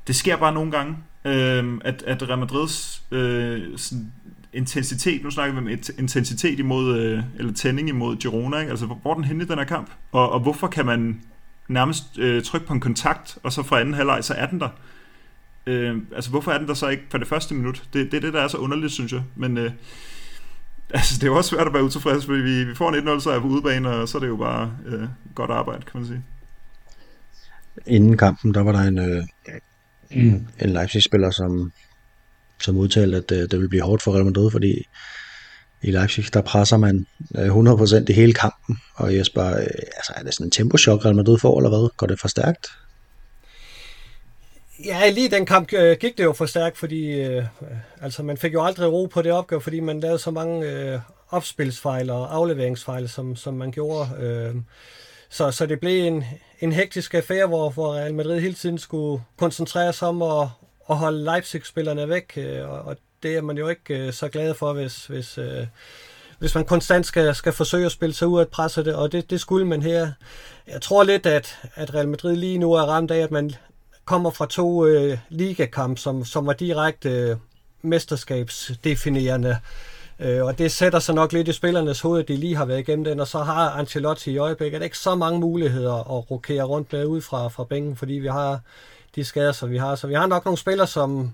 det sker bare nogle gange, øh, at, at Real Madrids øh, sådan, intensitet, nu snakker vi om intensitet imod, øh, eller tænding imod Girona, ikke? altså hvor er den henne i den her kamp, og, og hvorfor kan man nærmest øh, trykke på en kontakt, og så fra anden halvleg, så er den der. Øh, altså hvorfor er den der så ikke på det første minut? Det, det er det, der er så underligt, synes jeg, men... Øh, altså, det er jo også svært at være utilfreds, fordi vi, vi får en 1-0 sejr på udebane, og så er det jo bare øh, godt arbejde, kan man sige. Inden kampen, der var der en, øh, en Leipzig-spiller, som, som udtalte, at øh, det ville blive hårdt for Real Madrid, fordi i Leipzig, der presser man øh, 100% i hele kampen, og Jesper, øh, altså, er det sådan en tempochok, Real Madrid får, eller hvad? Går det for stærkt? Ja, lige den kamp øh, gik det jo for stærkt, fordi øh, altså, man fik jo aldrig ro på det opgave, fordi man lavede så mange øh, opspilsfejl og afleveringsfejl, som, som man gjorde. Øh, så, så det blev en, en hektisk affære, hvor, hvor Real Madrid hele tiden skulle koncentrere sig om at, at holde Leipzig-spillerne væk, øh, og, og det er man jo ikke øh, så glad for, hvis, hvis, øh, hvis man konstant skal, skal forsøge at spille sig ud af presset, og det, det skulle man her. Jeg tror lidt, at, at Real Madrid lige nu er ramt af, at man kommer fra to øh, ligakamp, som, som var direkte øh, mesterskabsdefinerende. Øh, og det sætter sig nok lidt i spillernes hoved, de lige har været igennem den, og så har Ancelotti i øjeblikket ikke så mange muligheder at rokere rundt med ud fra, fra bænken, fordi vi har de skader, som vi har. Så vi har nok nogle spillere, som,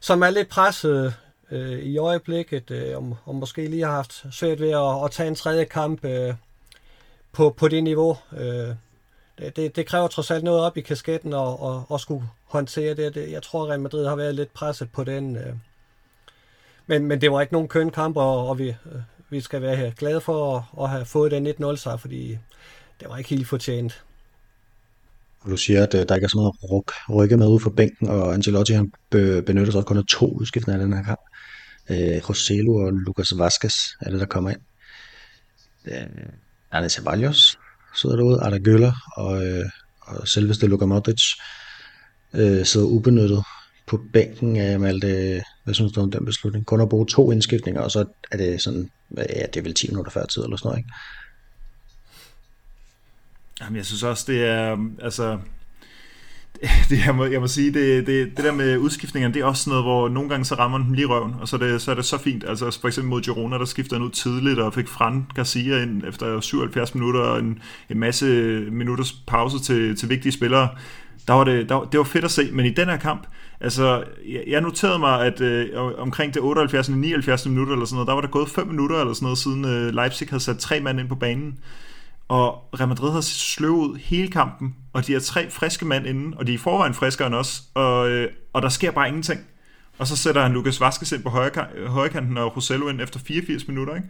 som er lidt presset øh, i øjeblikket, øh, og, og måske lige har haft svært ved at, at tage en tredje kamp øh, på, på det niveau. Øh, det, det kræver trods alt noget op i kasketten og, og, og skulle håndtere det. det. Jeg tror, Real Madrid har været lidt presset på den. Øh. Men, men det var ikke nogen køn kamp, og, og vi, øh, vi skal være her glade for at, at have fået den 1-0 sejr, fordi det var ikke helt fortjent. Du siger, at øh, der ikke er så meget ryk, rykke med ude for bænken, og Ancelotti han benytter sig kun af to udskiftninger i den her kamp. Øh, Roselu og Lucas Vazquez er det, der kommer ind. Øh, Arne Ceballos sidder derude, Arda Güler og, øh, og selveste Luka Modric øh, sidder ubenyttet på bænken af Malte. Hvad synes du om den beslutning? Kun at bruge to indskiftninger, og så er det sådan, ja, det er vel 10 minutter før tid eller sådan noget, ikke? Jamen, jeg synes også, det er, altså, det, jeg, må, jeg må sige, det, det, det der med udskiftningerne, det er også noget, hvor nogle gange så rammer den lige røven, og så er, det, så er det så fint. Altså for eksempel mod Girona, der skifter han ud tidligt, og fik Fran Garcia ind efter 77 minutter, og en, en masse minutters pause til, til vigtige spillere. Der var det, der, det var fedt at se, men i den her kamp, altså, jeg, jeg noterede mig, at øh, omkring det 78. og 79. minutter eller sådan noget, der var der gået 5 minutter eller sådan noget, siden øh, Leipzig havde sat tre mand ind på banen. Og Real Madrid har sløvet ud hele kampen, og de har tre friske mand inden, og de er i forvejen friskere end os, og, øh, og der sker bare ingenting. Og så sætter han Lukas Vaskes ind på højre, højrekanten og Rosello ind efter 84 minutter, ikke?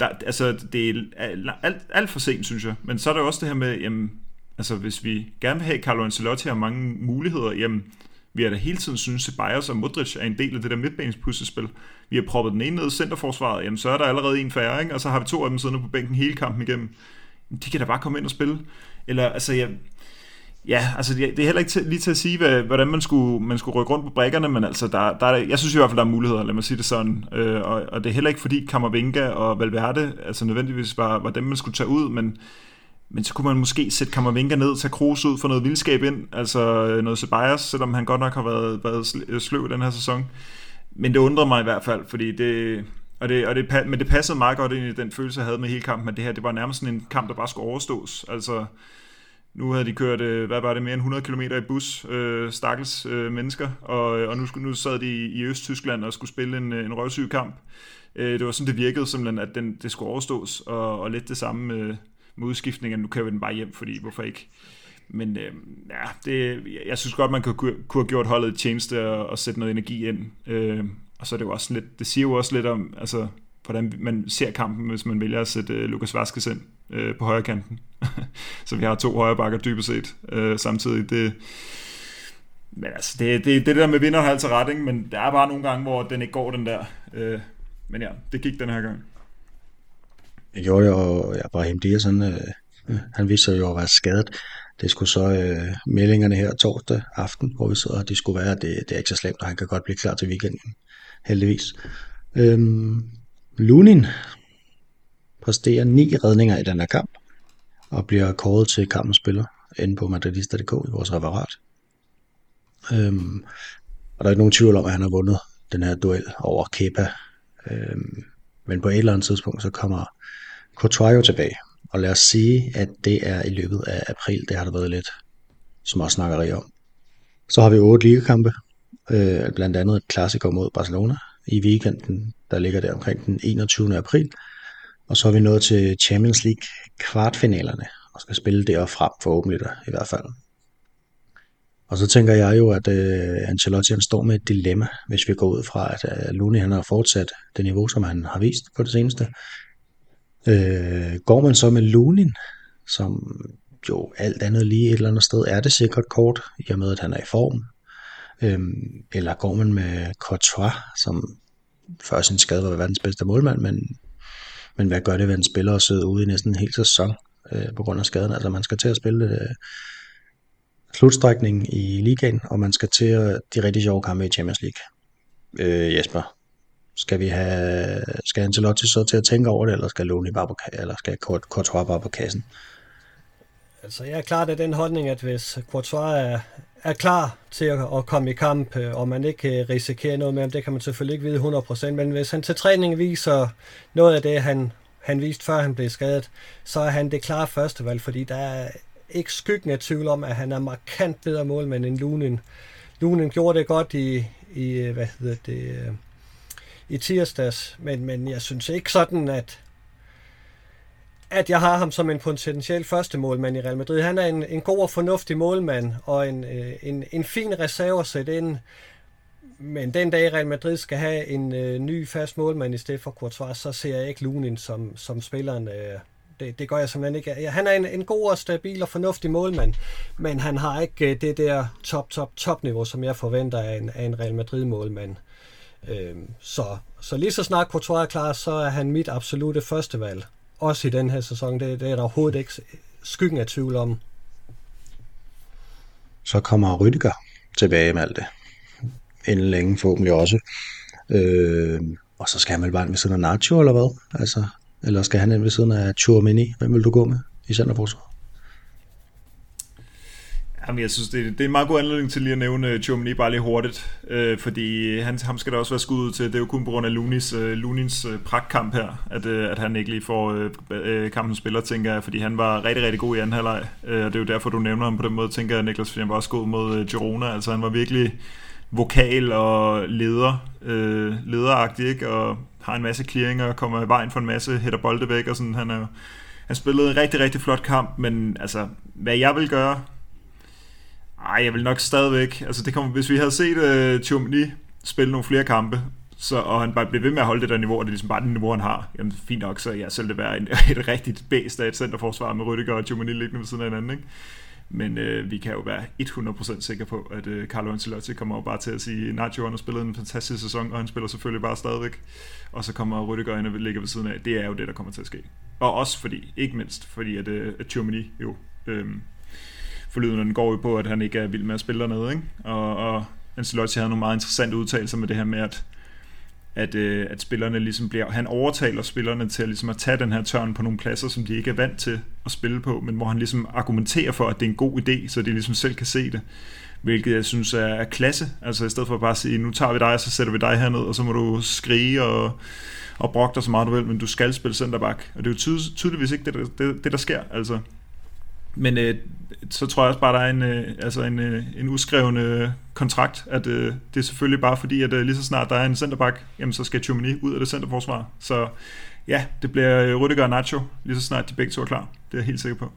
Der, altså, det er alt, alt for sent, synes jeg. Men så er der også det her med, jamen, altså, hvis vi gerne vil have Carlo Ancelotti har mange muligheder, jamen, vi har da hele tiden synes, at Ceballos og Modric er en del af det der midtbanespuslespil. Vi har proppet den ene ned i centerforsvaret, jamen så er der allerede en færre, ikke? og så har vi to af dem siddende på bænken hele kampen igennem de kan da bare komme ind og spille. Eller, altså, jeg, ja, altså, det er heller ikke til, lige til at sige, hvad, hvordan man skulle, man skulle rykke rundt på brækkerne, men altså, der, der er, jeg synes i hvert fald, der er muligheder, lad mig sige det sådan. Øh, og, og, det er heller ikke fordi Kammervenga og Valverde, altså nødvendigvis var, var dem, man skulle tage ud, men, men så kunne man måske sætte Kammervenga ned, tage Kroos ud for noget vildskab ind, altså øh, noget Ceballos, selvom han godt nok har været, været øh, sløv den her sæson. Men det undrede mig i hvert fald, fordi det, og det, og det, men det passede meget godt ind i den følelse, jeg havde med hele kampen, at det her det var nærmest sådan en kamp, der bare skulle overstås. Altså, nu havde de kørt, øh, hvad var det, mere end 100 km i bus, øh, stakkels øh, mennesker, og, øh, og nu, nu sad de i i Østtyskland og skulle spille en, øh, en røvsyg kamp. Øh, det var sådan, det virkede simpelthen, at den, det skulle overstås, og, og lidt det samme med, med udskiftningen. Nu kan vi den bare hjem, fordi hvorfor ikke? Men øh, ja, det, jeg synes godt, man kunne, kunne have gjort holdet tjeneste og, og sætte noget energi ind. Øh, og så er det jo også lidt, det siger jo også lidt om, altså, hvordan man ser kampen, hvis man vælger at sætte øh, uh, Lukas Vaskes ind øh, på højre kanten. så vi har to højre bakker dybest set øh, samtidig. Det, men altså, det, det, det der med vinder har altid ret, ikke? men der er bare nogle gange, hvor den ikke går den der. Øh, men ja, det gik den her gang. Det gjorde jeg, og jeg bare Diaz, han, øh, han viste sig jo at være skadet. Det skulle så øh, meldingerne her torsdag aften, hvor vi så, det skulle være, at det, det er ikke så slemt, og han kan godt blive klar til weekenden heldigvis. Øhm, Lunin præsterer ni redninger i den her kamp, og bliver kåret til kampens spiller inde på madridista.dk i vores referat. Øhm, og der er ikke nogen tvivl om, at han har vundet den her duel over Kepa. Øhm, men på et eller andet tidspunkt, så kommer Courtois tilbage. Og lad os sige, at det er i løbet af april, det har der været lidt småsnakkeri om. Så har vi otte ligekampe, øh, blandt andet et klassiker mod Barcelona i weekenden, der ligger der omkring den 21. april. Og så er vi nået til Champions League kvartfinalerne, og skal spille der frem forhåbentlig der, i hvert fald. Og så tænker jeg jo, at øh, Ancelotti han står med et dilemma, hvis vi går ud fra, at øh, Luni han har fortsat det niveau, som han har vist på det seneste. Øh, går man så med Lunin, som jo alt andet lige et eller andet sted er det sikkert kort, i og med at han er i form, øh, eller går man med Courtois, som før sin skade var verdens bedste målmand, men, men hvad gør det ved en spiller at sidde ude i næsten en hel sæson øh, på grund af skaden? Altså man skal til at spille øh, slutstrækning i ligaen, og man skal til at, de rigtig sjove kampe i Champions League. Øh, Jesper, skal vi have, skal Ancelotti så til at tænke over det, eller skal Loni bare på, eller skal Courtois bare på kassen? Altså, jeg er klart af den holdning, at hvis Courtois er, er klar til at, at komme i kamp, øh, og man ikke øh, risikerer noget med ham, det kan man selvfølgelig ikke vide 100%, men hvis han til træning viser noget af det, han, han viste før han blev skadet, så er han det klare førstevalg, fordi der er ikke skyggen af tvivl om, at han er markant bedre målmand end Lunin. Lunin gjorde det godt i, i øh, hvad hedder det, i tirsdags, men, men jeg synes ikke sådan, at at jeg har ham som en potentiel første målmand i Real Madrid. Han er en, en god og fornuftig målmand, og en, øh, en, en fin reserve at sætte ind. Men den dag Real Madrid skal have en øh, ny fast målmand i stedet for Courtois, så ser jeg ikke Lunin som, som spilleren. Øh, det, det gør jeg simpelthen ikke. Han er en, en god og stabil og fornuftig målmand, men han har ikke øh, det der top, top, top niveau, som jeg forventer af en, af en Real Madrid målmand. Øh, så, så lige så snart Courtois er klar, så er han mit absolute første valg også i den her sæson. Det, det er der overhovedet ikke skyggen af tvivl om. Så kommer Rydiger tilbage med alt det. Inden længe forhåbentlig også. Øh, og så skal han vel bare ved siden af Nacho, eller hvad? Altså, eller skal han ind ved siden af Chouameni? Hvem vil du gå med i centerforsvaret? Jamen, jeg synes, det, det er en meget god anledning til lige at nævne øh, Chomini bare lige hurtigt, øh, fordi han, ham skal der også være skudt til. Det er jo kun på grund af Lunis, øh, Lunins øh, pragtkamp her, at, øh, at han ikke lige får øh, øh, kampen spiller, tænker jeg, fordi han var rigtig, rigtig god i anden halvleg, øh, og det er jo derfor, du nævner ham på den måde, tænker jeg, Niklas, fordi han var også god mod øh, Girona, altså han var virkelig vokal og leder, øh, lederagtig, ikke? og har en masse clearinger, kommer i vejen for en masse, hætter bolde væk, og sådan, han er han spillede en rigtig, rigtig flot kamp, men altså, hvad jeg vil gøre, ej, jeg vil nok stadigvæk... Altså, det kommer, hvis vi havde set øh, Chumni spille nogle flere kampe, så, og han bare bliver ved med at holde det der niveau, og det er ligesom bare det niveau, han har, jamen fint nok, så ja, selv det være en, et rigtigt bæst af et centerforsvar med Rüdiger og Chumani liggende ved siden af hinanden, ikke? Men øh, vi kan jo være 100% sikre på, at øh, Carlo Ancelotti kommer jo bare til at sige, Nacho han har spillet en fantastisk sæson, og han spiller selvfølgelig bare stadigvæk. Og så kommer Rüdiger ind og ligger ved siden af. Det er jo det, der kommer til at ske. Og også fordi, ikke mindst fordi, at, øh, at Germany jo øh, forlydende går jo på, at han ikke er vild med at spille dernede, ikke? Og, og Ancelotti havde nogle meget interessante udtalelser med det her med, at at, øh, at spillerne ligesom bliver, han overtaler spillerne til ligesom at tage den her tørn på nogle pladser, som de ikke er vant til at spille på, men hvor han ligesom argumenterer for, at det er en god idé, så de ligesom selv kan se det, hvilket jeg synes er, er klasse, altså i stedet for bare at sige, nu tager vi dig, og så sætter vi dig herned, og så må du skrige og, og brokke dig så meget du vil, men du skal spille centerback, og det er jo tydeligvis ikke det, det, det, det der sker, altså men øh, så tror jeg også bare, der er en, øh, altså en, øh, en uskreven øh, kontrakt, at øh, det er selvfølgelig bare fordi, at øh, lige så snart der er en centerback, jamen så skal Chumini ud af det centerforsvar. Så ja, det bliver øh, Rudiger og Nacho, lige så snart de begge to er klar. Det er jeg helt sikker på.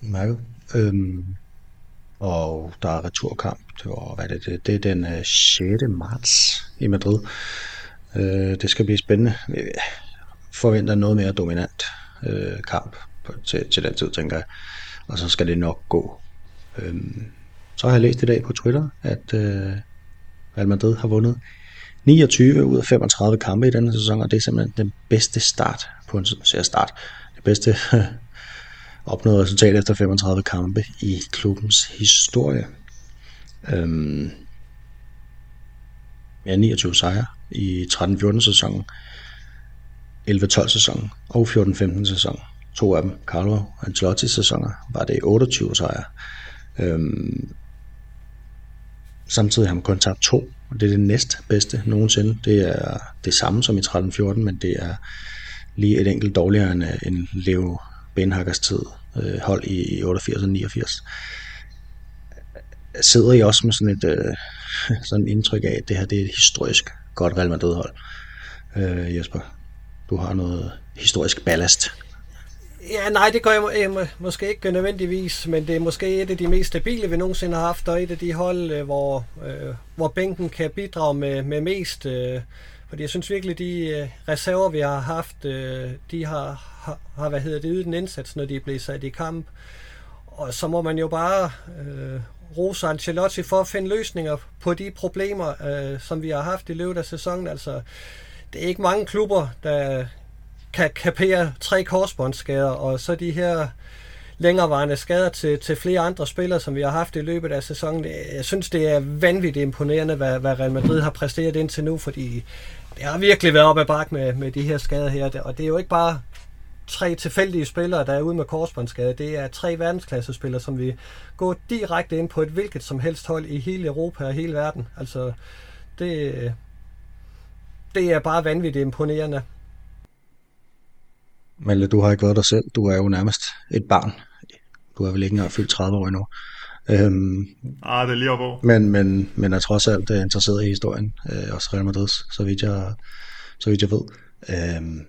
Meget. Øhm, og der er returkamp. Det, var, hvad er det, det, det er den øh, 6. marts i Madrid. Øh, det skal blive spændende. Jeg forventer noget mere dominant øh, kamp på, til, til den tid, tænker jeg. Og så skal det nok gå. Øhm, så har jeg læst i dag på Twitter, at øh, Real Madrid har vundet 29 ud af 35 kampe i denne sæson, og det er simpelthen den bedste start på en start. Det bedste opnåede resultat efter 35 kampe i klubbens historie. Øhm, ja, 29 sejre i 13-14 sæsonen, 11-12 sæsonen og 14-15 sæsonen to af dem, Carlo Ancelotti sæsoner, var det 28 sejre. Øhm, samtidig har man kun tabt to, og det er det næstbedste nogensinde. Det er det samme som i 13-14, men det er lige et enkelt dårligere end, end Leo Benhakkers tid øh, hold i 88 og 89. Sidder I også med sådan et øh, sådan et indtryk af, at det her det er et historisk godt Real Madrid hold? Øh, Jesper, du har noget historisk ballast. Ja, nej, det gør jeg, jeg må, måske ikke nødvendigvis, men det er måske et af de mest stabile, vi nogensinde har haft, og et af de hold, øh, hvor, øh, hvor bænken kan bidrage med, med mest. Øh, fordi jeg synes virkelig, de øh, reserver, vi har haft, øh, de har, har, har hvad hedder det, ydet en indsats, når de er blevet sat i kamp. Og så må man jo bare øh, rose Ancelotti for at finde løsninger på de problemer, øh, som vi har haft i løbet af sæsonen. Altså, det er ikke mange klubber, der kan kapere tre korsbåndsskader, og så de her længerevarende skader til, til flere andre spillere, som vi har haft i løbet af sæsonen. Jeg synes, det er vanvittigt imponerende, hvad, hvad Real Madrid har præsteret indtil nu, fordi det har virkelig været op ad bakke med, med de her skader her, og det er jo ikke bare tre tilfældige spillere, der er ude med korsbåndsskade. Det er tre verdensklassespillere, som vi går direkte ind på et hvilket som helst hold i hele Europa og hele verden. Altså, det, det er bare vanvittigt imponerende. Malte, du har ikke været der selv. Du er jo nærmest et barn. Du er vel ikke engang fyldt 30 år endnu. Øhm, ah, det er lige op over. Men, men, men er trods alt er interesseret i historien. Øh, også Real Madrid, så vidt jeg, så vidt jeg ved. Øhm,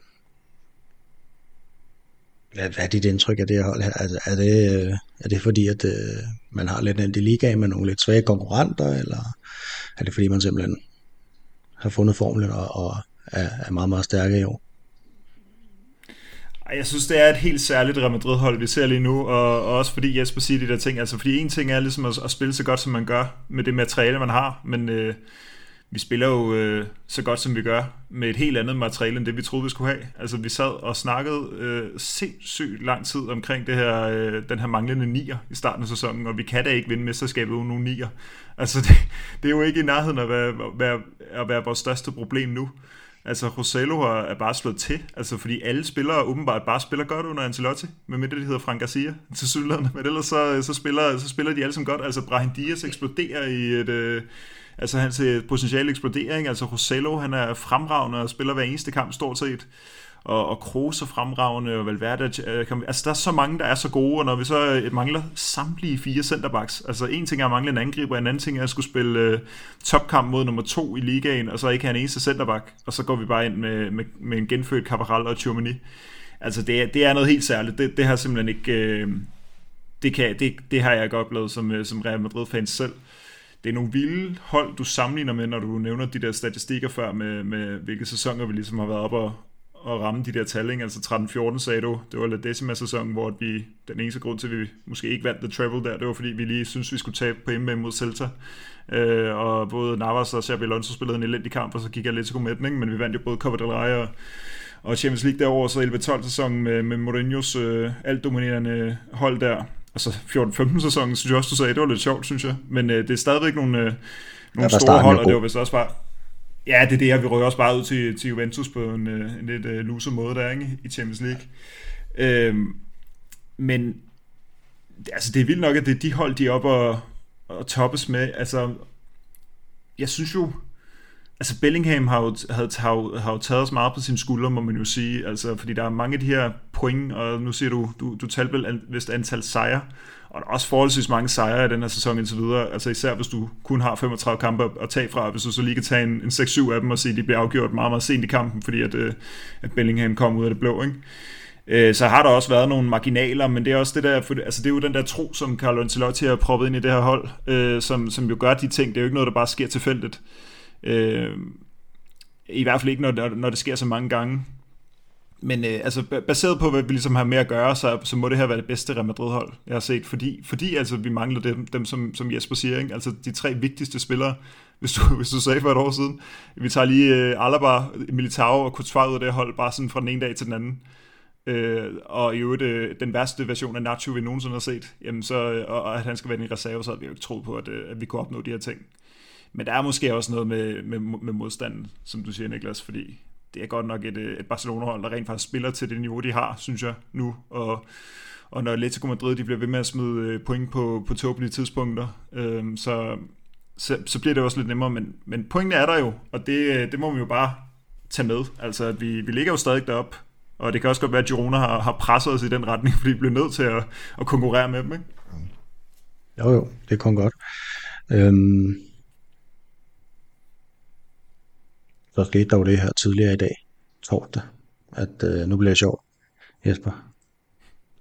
hvad, hvad er dit indtryk af det her hold her? Altså, er, det, øh, er det fordi, at øh, man har lidt en i ligaen med nogle lidt svage konkurrenter, eller er det fordi, man simpelthen har fundet formlen og, og er, er meget, meget stærke i år? Jeg synes, det er et helt særligt Real Madrid-hold, vi ser lige nu, og, og også fordi Jesper siger de der ting, altså fordi en ting er ligesom at, at spille så godt, som man gør, med det materiale, man har, men øh, vi spiller jo øh, så godt, som vi gør, med et helt andet materiale, end det vi troede, vi skulle have. Altså vi sad og snakkede øh, sindssygt lang tid omkring det her, øh, den her manglende nier i starten af sæsonen, og vi kan da ikke vinde mesterskabet uden nogle nier. Altså det, det er jo ikke i nærheden at være, være, at være vores største problem nu. Altså, Rosello er bare slået til, altså, fordi alle spillere åbenbart bare spiller godt under Ancelotti, med mindre det hedder Frank Garcia til sydlandene, men ellers så, øh, så, spiller, så spiller de alle sammen godt. Altså, Brahim Diaz eksploderer i et... Øh, altså, hans øh, potentiale eksplodering. Altså, Rosello, han er fremragende og spiller hver eneste kamp stort set og, og Kroos er fremragende, og Valverde, øh, altså der er så mange, der er så gode, og når vi så øh, mangler samtlige fire centerbacks, altså en ting er at mangle en angriber, en anden ting er at skulle spille uh, topkamp mod nummer to i ligaen, og så ikke have en eneste centerback, og så går vi bare ind med, med, med en genfødt Cabral og Tchouameni. Altså det er, det er noget helt særligt, det, det har simpelthen ikke, uh, det, kan, det, det har jeg ikke oplevet som, som Real Madrid-fans selv det er nogle vilde hold, du sammenligner med, når du nævner de der statistikker før med, med hvilke sæsoner vi ligesom har været op og, at ramme de der tal, ikke? altså 13-14 sagde du, det var La Decima sæson, hvor vi, den eneste grund til, at vi måske ikke vandt The Travel der, det var fordi, vi lige synes vi skulle tabe på hjemme mod Celta, øh, og både Navas og Xabi Alonso spillede en elendig kamp, og så gik Atletico med den, ikke? men vi vandt jo både Copa del Rey og, og Champions League derovre, så 11-12 sæsonen med, med Mourinho's øh, alt dominerende hold der, og så 14-15 sæsonen, synes jeg også, du sagde, det var lidt sjovt, synes jeg, men øh, det er stadigvæk nogle, øh, nogle ja, store hold, og det var vist også bare, Ja, det er det her. Vi rykker også bare ud til, til Juventus på en, øh, en lidt øh, uh, loser måde der, ikke? I Champions League. Øhm, men altså, det er vildt nok, at det er de hold, de er oppe og, og toppes med. Altså, jeg synes jo, altså Bellingham har jo, havde, har, har jo taget os meget på sine skuldre, må man jo sige, altså, fordi der er mange af de her point, og nu siger du, du, du talte vel vist antal sejre, og der er også forholdsvis mange sejre i den her sæson indtil videre, altså især hvis du kun har 35 kampe at tage fra, hvis du så lige kan tage en, en 6-7 af dem og sige, at de bliver afgjort meget, meget sent i kampen, fordi at, øh, at Bellingham kom ud af det blå, ikke? Øh, så har der også været nogle marginaler, men det er også det der, for, altså det er jo den der tro, som Carlo Ancelotti har proppet ind i det her hold, øh, som, som jo gør de ting. Det er jo ikke noget, der bare sker tilfældigt. Øh, Øh, I hvert fald ikke, når, når det sker så mange gange. Men øh, altså, baseret på, hvad vi ligesom har med at gøre, så, så må det her være det bedste Real Madrid-hold, jeg har set. Fordi, fordi altså, vi mangler dem, dem som, som Jesper siger, ikke? altså de tre vigtigste spillere, hvis du, hvis du sagde for et år siden. Vi tager lige øh, Alaba, Militao og Courtois ud af det hold, bare sådan fra den ene dag til den anden. Øh, og i øvrigt øh, den værste version af Nacho, vi nogensinde har set, jamen så, øh, og, og at han skal være i reserve, så havde vi jo ikke troet på, at, øh, at vi kunne opnå de her ting. Men der er måske også noget med, med, med modstanden, som du siger, Niklas, fordi det er godt nok et, øh, et Barcelona-hold, der rent faktisk spiller til det niveau, de har, synes jeg, nu. Og, og når Atletico Madrid de bliver ved med at smide øh, point på, på tåbelige tidspunkter, øh, så, så, så bliver det også lidt nemmere. Men, men pointene er der jo, og det, øh, det må vi jo bare tage med. Altså, at vi, vi ligger jo stadig derop, og det kan også godt være, at Girona har, har presset os i den retning, fordi vi bliver nødt til at, at konkurrere med dem, ikke? Jo, jo, det kan godt. Øhm, Så skete der jo det her tidligere i dag, torsdag, at øh, nu bliver det sjovt, Jesper.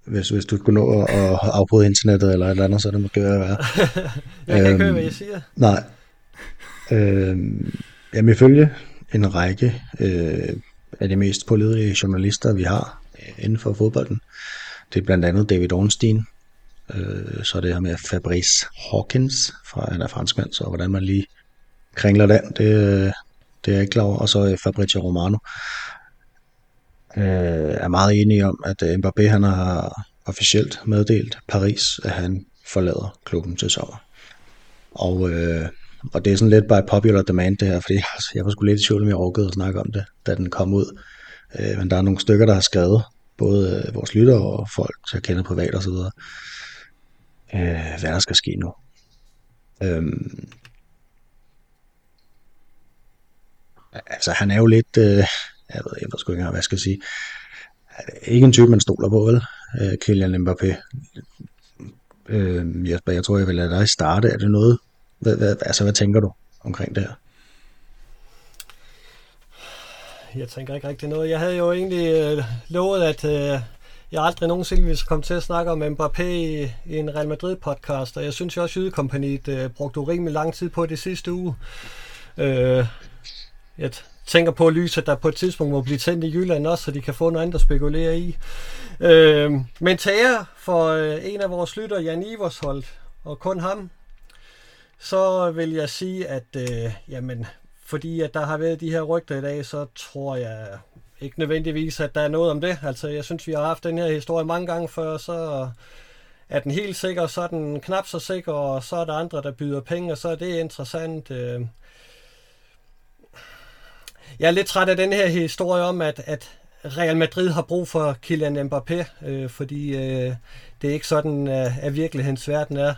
Hvis, hvis du skulle nå at afbryde internettet eller et eller andet, så er det måske være værre. jeg kan øhm, ikke høre, hvad jeg siger. Nej. Øhm, jamen ifølge en række øh, af de mest pålidelige journalister, vi har øh, inden for fodbolden, det er blandt andet David Ornstein, øh, så er det her med Fabrice Hawkins, fra, han er franskmand, så hvordan man lige kringler den, det, det er jeg ikke klar over. Og så øh, Fabrizio Romano øh, er meget enige om, at øh, Mbappé han har officielt meddelt Paris, at han forlader klubben til sommer. Og, øh, og det er sådan lidt by popular demand det her, fordi altså, jeg var sgu lidt i tvivl, om jeg orkede at snakke om det, da den kom ud. Øh, men der er nogle stykker, der har skrevet, både øh, vores lyttere og folk, jeg kender privat osv., øh, hvad der skal ske nu. Øhm, altså, han er jo lidt, øh, jeg ved, jeg ved sgu ikke engang, hvad jeg skal sige, ikke en type, man stoler på, vel? Øh, Kylian Mbappé. Øh, Jesper, jeg tror, jeg vil lade dig starte. Er det noget? Hvad, hvad, altså, hvad tænker du omkring det her? Jeg tænker ikke rigtig noget. Jeg havde jo egentlig øh, lovet, at øh, jeg aldrig nogensinde ville komme til at snakke om Mbappé i, i en Real Madrid-podcast, og jeg synes jo også, at Jydekompaniet øh, brugte urimelig lang tid på det sidste uge. Øh, jeg tænker på lyset, der på et tidspunkt må blive tændt i Jylland også, så de kan få noget andet at spekulere i. Øh, men tager for øh, en af vores lytter, Jan Iversholt, og kun ham, så vil jeg sige, at øh, jamen, fordi at der har været de her rygter i dag, så tror jeg ikke nødvendigvis, at der er noget om det. Altså, jeg synes, vi har haft den her historie mange gange før, så er den helt sikker, så er den knap så sikker, og så er der andre, der byder penge, og så er det interessant. Øh. Jeg er lidt træt af den her historie om, at, at Real Madrid har brug for Kylian Mbappé, øh, fordi øh, det er ikke sådan, øh, at virkelighedens verden er.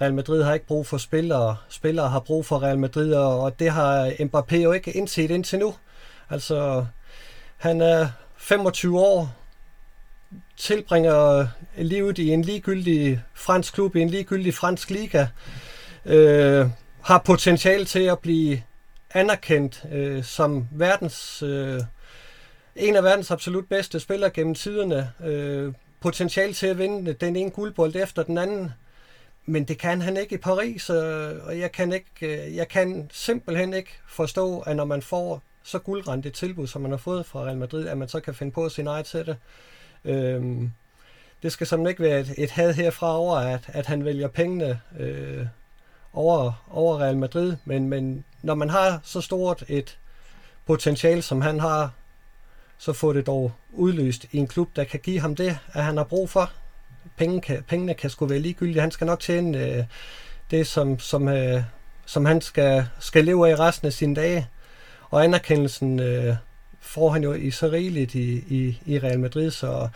Real Madrid har ikke brug for spillere. Spillere har brug for Real Madrid, og det har Mbappé jo ikke indset indtil nu. Altså, han er 25 år, tilbringer livet i en ligegyldig fransk klub, i en ligegyldig fransk liga, øh, har potentiale til at blive anerkendt øh, som verdens øh, en af verdens absolut bedste spillere gennem tiderne. Øh, potentiale til at vinde den ene guldbold efter den anden. Men det kan han ikke i Paris, og jeg kan, ikke, øh, jeg kan simpelthen ikke forstå, at når man får så guldrant et tilbud, som man har fået fra Real Madrid, at man så kan finde på at sige nej til det. Øhm, det skal som ikke være et, et had herfra over, at, at han vælger pengene øh, over, over Real Madrid, men, men når man har så stort et potentiale, som han har, så får det dog udløst i en klub, der kan give ham det, at han har brug for. Penge kan, pengene kan sgu være ligegyldige. Han skal nok tjene øh, det, som, som, øh, som han skal, skal leve af resten af sine dage. Og anerkendelsen øh, får han jo i så rigeligt i, i, i Real Madrid, så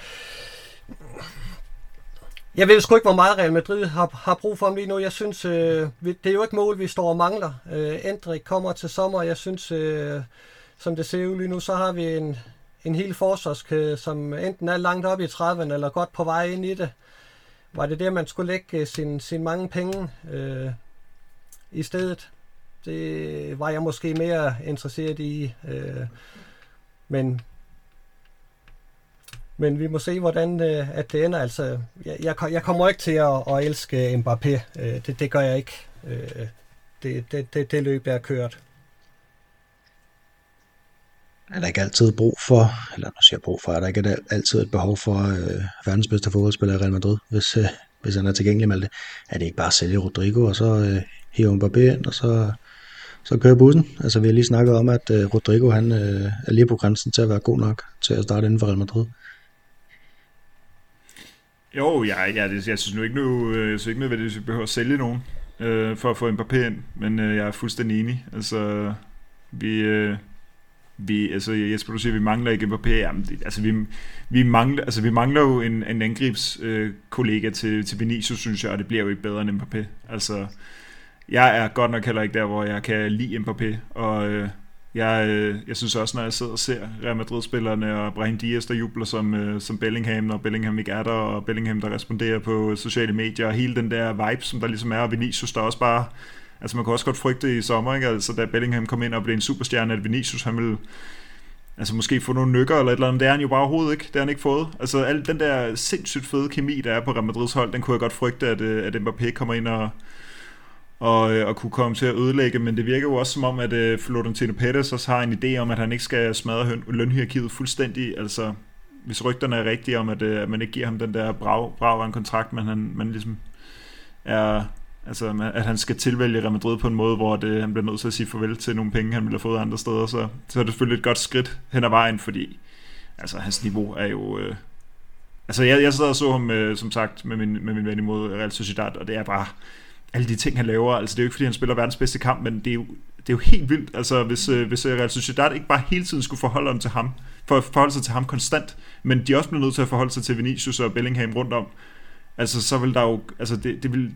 jeg ved sgu ikke, hvor meget Real Madrid har, har brug for ham lige nu. Jeg synes, øh, det er jo ikke mål, vi står og mangler. Øh, Endrik kommer til sommer, jeg synes, øh, som det ser ud lige nu, så har vi en, en hel forsvarskæde, som enten er langt op i 30'erne, eller godt på vej ind i det. Var det der, man skulle lægge øh, sin, sin mange penge øh, i stedet? Det var jeg måske mere interesseret i. Øh, men men vi må se, hvordan øh, at det ender. Altså, jeg, jeg, jeg kommer ikke til at, at elske Mbappé. Øh, det, det gør jeg ikke. Øh, det, det, det, det løb er kørt. Er der ikke altid brug for, eller nu siger jeg brug for, er der ikke altid et behov for øh, verdens bedste fodboldspiller i Real Madrid, hvis, øh, hvis han er tilgængelig med det? Er det ikke bare at sælge Rodrigo, og så øh, hive Mbappé ind, og så så kører bussen. Altså vi har lige snakket om, at øh, Rodrigo han øh, er lige på grænsen til at være god nok til at starte inden for Real Madrid. Jo, ja, jeg, det, jeg synes nu ikke, nu, øh, jeg synes ikke nødvendigvis, at vi behøver at sælge nogen øh, for at få en par ind, men øh, jeg er fuldstændig enig. Altså, vi, øh, vi, altså Jesper, du siger, at vi mangler ikke Mbappé. Jamen, det, altså, vi, vi, mangler, altså, vi mangler jo en, en angrebskollega øh, til, til Vinicius, synes jeg, og det bliver jo ikke bedre end Mbappé. Altså, jeg er godt nok heller ikke der, hvor jeg kan lide Mbappé, og øh, jeg, øh, jeg synes også, når jeg sidder og ser Real Madrid-spillerne og Brahim Diaz, der jubler som, øh, som Bellingham, når Bellingham ikke er der, og Bellingham, der responderer på sociale medier, og hele den der vibe, som der ligesom er, og Vinicius, der også bare... Altså man kan også godt frygte i sommer, ikke? Altså da Bellingham kom ind og blev en superstjerne, at Vinicius, han ville altså måske få nogle nykker eller et eller andet, det er han jo bare overhovedet ikke, det har han ikke fået. Altså al den der sindssygt fede kemi, der er på Real Madrids hold, den kunne jeg godt frygte, at, øh, at Mbappé kommer ind og, og, øh, og kunne komme til at ødelægge, men det virker jo også som om, at øh, Florentino Pérez også har en idé om, at han ikke skal smadre lønhierarkiet fuldstændig, altså hvis rygterne er rigtige om, at, øh, at man ikke giver ham den der brav, brav af en kontrakt, men han, man ligesom er, altså at han skal tilvælge Real Madrid på en måde, hvor det, han bliver nødt til at sige farvel til nogle penge, han ville have fået andre steder, så, så er det selvfølgelig et godt skridt hen ad vejen, fordi altså hans niveau er jo... Øh, altså jeg, jeg sad og så ham, øh, som sagt, med min, med min ven imod Real Sociedad, og det er bare alle de ting, han laver. Altså, det er jo ikke, fordi han spiller verdens bedste kamp, men det er jo, det er jo helt vildt. Altså, hvis, øh, hvis Real Sociedad ikke bare hele tiden skulle forholde, om til ham, for forholde sig til ham konstant, men de også bliver nødt til at forholde sig til Vinicius og Bellingham rundt om, altså, så vil der jo, altså, det, det vil,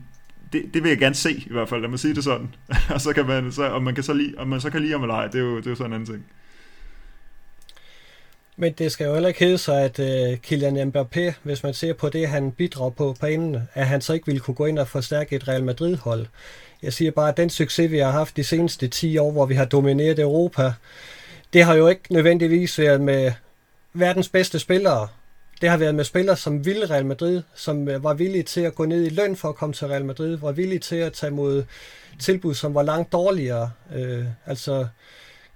det, det vil jeg gerne se, i hvert fald, lad mig sige det sådan. og så kan man, så, om man kan så lide, om man så kan lide ham eller ej, det er jo, det er jo sådan en anden ting. Men det skal jo heller ikke hedde sig, at uh, Kylian Mbappé, hvis man ser på det, han bidrager på banen, at han så ikke ville kunne gå ind og forstærke et Real Madrid-hold. Jeg siger bare, at den succes, vi har haft de seneste 10 år, hvor vi har domineret Europa, det har jo ikke nødvendigvis været med verdens bedste spillere. Det har været med spillere, som ville Real Madrid, som øh, var villige til at gå ned i løn for at komme til Real Madrid, var villige til at tage mod tilbud, som var langt dårligere. Øh, altså,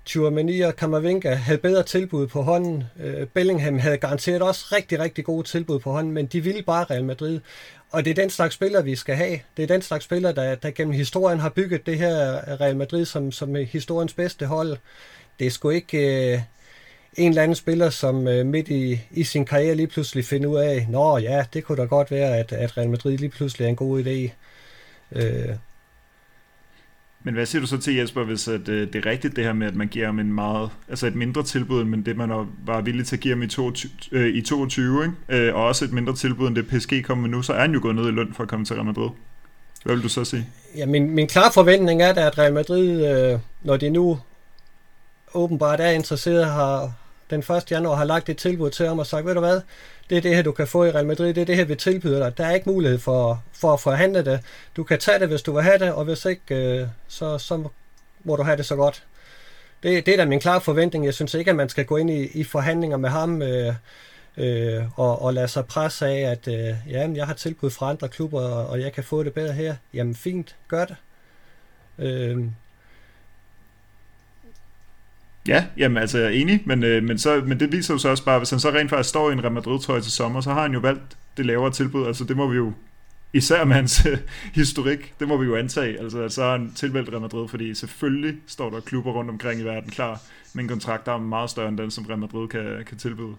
Tchouameni og Kamavinga havde bedre tilbud på hånden. Øh, Bellingham havde garanteret også rigtig, rigtig gode tilbud på hånden, men de ville bare Real Madrid. Og det er den slags spillere, vi skal have. Det er den slags spillere, der, der gennem historien har bygget det her Real Madrid som, som historiens bedste hold. Det er sgu ikke øh, en eller anden spiller, som øh, midt i, i sin karriere lige pludselig finder ud af, nå ja, det kunne da godt være, at, at Real Madrid lige pludselig er en god idé. Øh, men hvad siger du så til Jesper, hvis at, øh, det er rigtigt det her med, at man giver ham en meget, altså et mindre tilbud, end det man var villig til at give ham i 22, øh, i 22 ikke? Øh, og også et mindre tilbud, end det PSG kommer med nu, så er han jo gået ned i løn for at komme til Real Madrid. Hvad vil du så sige? Ja, min, min klare forventning er, at Real Madrid, øh, når de nu åbenbart er interesseret, har den 1. januar har lagt et tilbud til ham og sagt, ved du hvad, det er det her, du kan få i Real Madrid, det er det her, vi tilbyder dig. Der er ikke mulighed for, for at forhandle det. Du kan tage det, hvis du vil have det, og hvis ikke, øh, så, så må du have det så godt. Det, det er da min klare forventning. Jeg synes ikke, at man skal gå ind i, i forhandlinger med ham øh, øh, og, og lade sig presse af, at øh, jamen, jeg har tilbud fra andre klubber, og jeg kan få det bedre her. Jamen fint, gør det. Øh, Ja, jamen altså jeg er enig, men, øh, men, så, men det viser jo så også bare, hvis han så rent faktisk står i en Real Madrid-trøje til sommer, så har han jo valgt det lavere tilbud, altså det må vi jo, især med hans øh, historik, det må vi jo antage, altså så har han tilvalgt Real Madrid, fordi selvfølgelig står der klubber rundt omkring i verden klar med en kontrakt, der er meget større end den, som Real Madrid kan, kan tilbyde.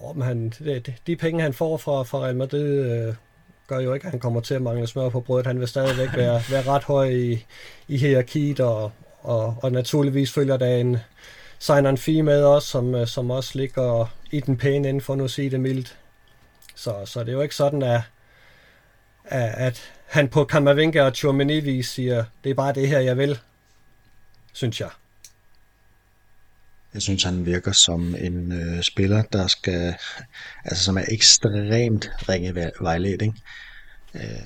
Oh, men han, det, de penge, han får fra, fra Real Madrid, øh, gør jo ikke, at han kommer til at mangle smør på brødet. Han vil stadigvæk være, være ret høj i, i hierarkiet, og, og, og naturligvis følger der en sign fee med os, som, øh, som også ligger i den pæne inden for nu at sige det mildt. Så, så det er jo ikke sådan, at, at han på Kamavinga og Chormenivi siger, det er bare det her, jeg vil, synes jeg. Jeg synes, han virker som en øh, spiller, der skal, altså som er ekstremt ringe vejledt, ikke? Øh,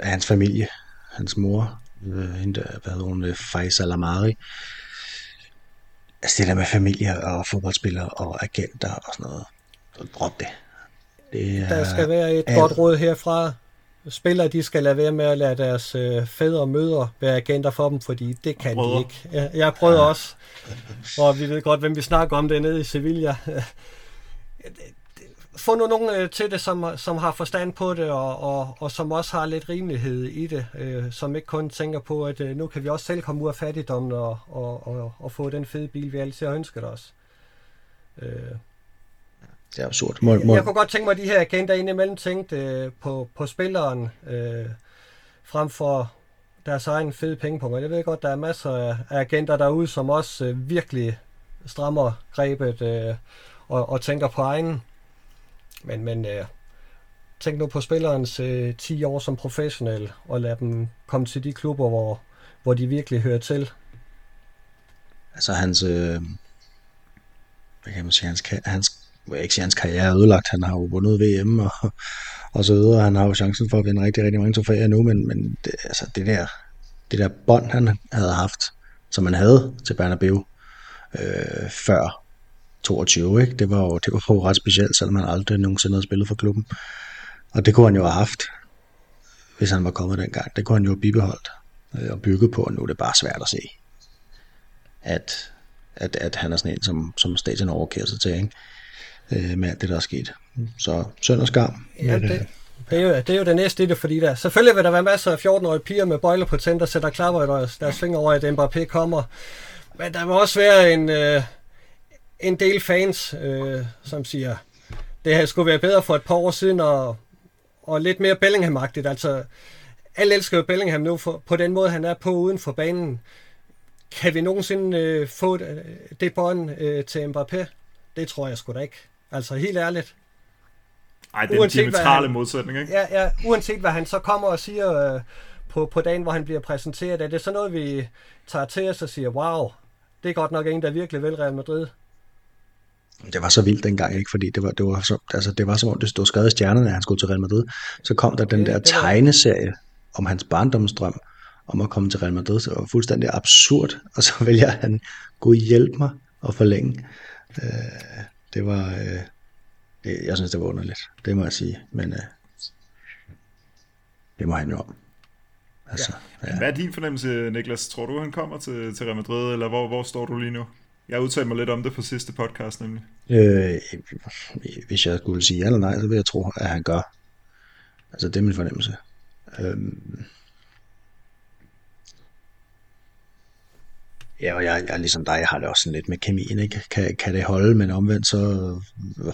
hans familie, hans mor, øh, hende, hvad hedder hun, øh, Faisal Amari. Altså det der med familie og fodboldspillere og agenter og sådan noget. Så drop det. det er, der skal være et alt. godt råd herfra. Spillere, de skal lade være med at lade deres øh, fædre og mødre være agenter for dem, fordi det kan de ikke. Jeg, jeg prøvede ja. også, og vi ved godt, hvem vi snakker om det nede i Sevilla. få nu nogen øh, til det, som, som har forstand på det, og, og, og som også har lidt rimelighed i det, øh, som ikke kun tænker på, at øh, nu kan vi også selv komme ud af fattigdommen og, og, og, og få den fede bil, vi altid har ønsket os. Øh. Det er absurd. Må, må... Jeg kunne godt tænke mig, at de her agenter indimellem tænkte øh, på, på spilleren, øh, frem for deres egen fede penge på mig. Jeg ved godt, der er masser af agenter derude, som også øh, virkelig strammer grebet øh, og, og tænker på egen men, men øh, tænk nu på spillerens øh, 10 år som professionel, og lad dem komme til de klubber, hvor, hvor de virkelig hører til. Altså hans, øh, hvad kan man sige, hans, hans, jeg ikke sige, hans karriere er ødelagt. Han har jo vundet VM og, og så videre. Han har jo chancen for at vinde rigtig, rigtig mange trofæer nu, men, men det, altså det der, det der bånd, han havde haft, som han havde til Bernabeu øh, før 22, ikke? Det var jo, det var jo ret specielt, selvom han aldrig nogensinde havde spillet for klubben. Og det kunne han jo have haft, hvis han var kommet dengang. Det kunne han jo have bibeholdt øh, og bygget på, og nu er det bare svært at se, at, at, at han er sådan en, som, som stadion overkærer sig til, ikke? Øh, med alt det, der er sket. Så synd og skam. Ja, det, det er, jo, det er jo det næste i det, fordi der, selvfølgelig vil der være masser af 14-årige piger med bøjler på tænder, der sætter klapper i deres, deres fingre over, at Mbappé kommer. Men der må også være en, øh, en del fans, øh, som siger, det her skulle være bedre for et par år siden, og, og lidt mere bellingham -agtigt. Altså, alle elsker jo Bellingham nu for, på den måde, han er på uden for banen. Kan vi nogensinde øh, få det, det bånd øh, til Mbappé? Det tror jeg sgu da ikke. Altså helt ærligt. Ej, det er en diametrale modsætning, ikke? Ja, ja, uanset hvad han så kommer og siger øh, på, på dagen, hvor han bliver præsenteret, er det så noget, vi tager til os og siger, wow, det er godt nok en, der virkelig vil Real Madrid. Det var så vildt dengang, ikke? Fordi det var, det var, så, altså, det var som om, det stod skrevet i stjernerne, at han skulle til Real Madrid. Så kom der den der tegneserie om hans barndomsdrøm om at komme til Real Madrid. Så det var fuldstændig absurd. Og så vælger han, gå hjælpe mig og forlænge. Øh, det var, øh, jeg synes, det var underligt. Det må jeg sige. Men øh, det må han jo om. Altså, ja. Ja. Hvad er din fornemmelse, Niklas? Tror du, han kommer til, til Real Madrid, eller hvor, hvor står du lige nu? Jeg udtalte mig lidt om det på sidste podcast, nemlig. Øh, hvis jeg skulle sige ja eller nej, så vil jeg tro, at han gør. Altså, det er min fornemmelse. Øhm, Ja, og jeg, jeg ligesom dig, jeg har det også sådan lidt med kemien, ikke? Kan, kan det holde, men omvendt så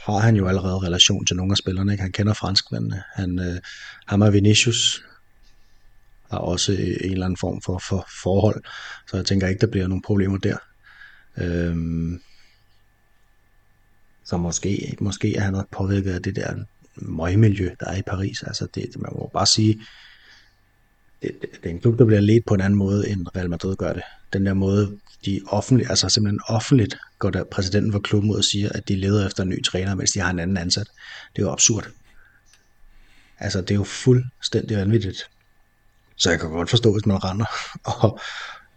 har han jo allerede relation til nogle af spillerne, ikke? Han kender franskmændene. Han, øh, ham og Vinicius har også en eller anden form for, for forhold, så jeg tænker ikke, der bliver nogen problemer der. Øhm, så måske, måske er han også påvirket af det der møgmiljø, der er i Paris. Altså det, man må bare sige, det, det er en klub, der bliver ledt på en anden måde, end Real Madrid gør det. Den der måde, de offentligt, altså simpelthen offentligt går der præsidenten for klubben ud og siger, at de leder efter en ny træner, mens de har en anden ansat. Det er jo absurd. Altså, det er jo fuldstændig vanvittigt. Så jeg kan godt forstå, hvis man render og,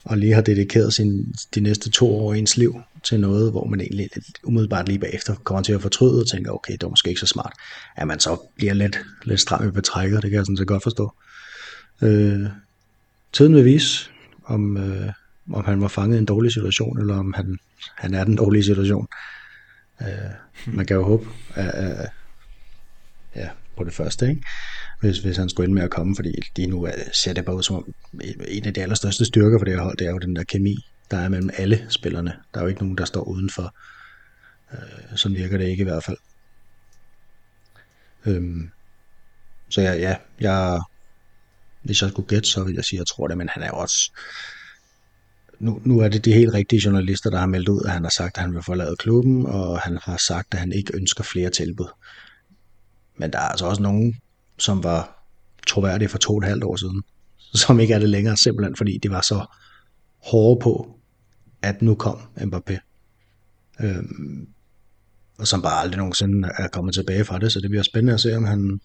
og lige har dedikeret sin, de næste to år i ens liv til noget, hvor man egentlig lidt umiddelbart lige bagefter kommer til at fortryde og tænker, okay, det var måske ikke så smart. At man så bliver lidt, lidt stram i betrækket, det kan jeg sådan set godt forstå. Øh, tiden vil vise, om, øh, om han var fanget i en dårlig situation, eller om han, han er den dårlige situation. Øh, man kan jo håbe, at, at, ja, på det første, ikke? Hvis, hvis han skulle ind med at komme, fordi lige nu ser det bare ud som om en af de allerstørste styrker for det her hold, det er jo den der kemi, der er mellem alle spillerne. Der er jo ikke nogen, der står udenfor. Øh, sådan virker det ikke i hvert fald. Øhm, så ja, ja, jeg, hvis jeg skulle gætte, så vil jeg sige, at jeg tror det, men han er jo også... Nu, nu er det de helt rigtige journalister, der har meldt ud, at han har sagt, at han vil forlade klubben, og han har sagt, at han ikke ønsker flere tilbud. Men der er altså også nogen, som var troværdige for to og et halvt år siden, som ikke er det længere, simpelthen fordi de var så hårde på, at nu kom Mbappé. Øhm, og som bare aldrig nogensinde er kommet tilbage fra det, så det bliver spændende at se, om han,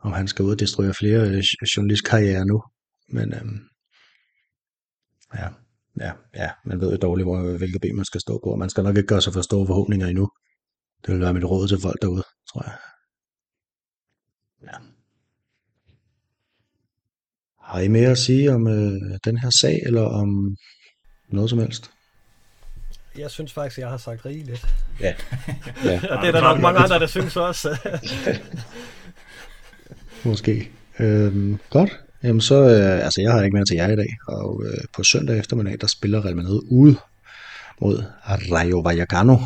om han skal ud og destruere flere øh, journalistkarriere nu. Men øhm, ja, ja, ja, man ved jo dårligt, hvor, hvilke ben man skal stå på, og man skal nok ikke gøre sig for store forhåbninger endnu. Det vil være mit råd til folk derude, tror jeg. Har I mere at sige om øh, den her sag, eller om noget som helst? Jeg synes faktisk, jeg har sagt rigeligt. Ja. ja. og det er der nok mange andre, der synes også. Måske. Øhm, godt. Jamen så, øh, altså jeg har ikke mere til jer i dag, og øh, på søndag eftermiddag, der spiller Real Madrid ude mod Rayo Vallecano,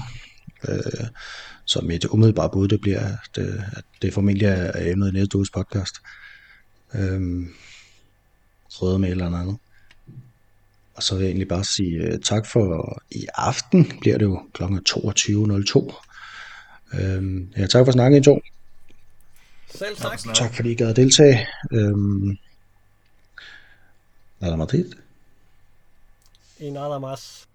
øh, som et umiddelbart bud, det bliver, at, at det formentlig er emnet i næste uges podcast. Øh, Røde med eller andet. Og så vil jeg egentlig bare sige uh, tak for i aften, bliver det jo kl. 22.02. Øh, ja, tak for snakken i to. Selv tak. Tak fordi I gad at deltage. Øhm, nada Madrid. Y nada más.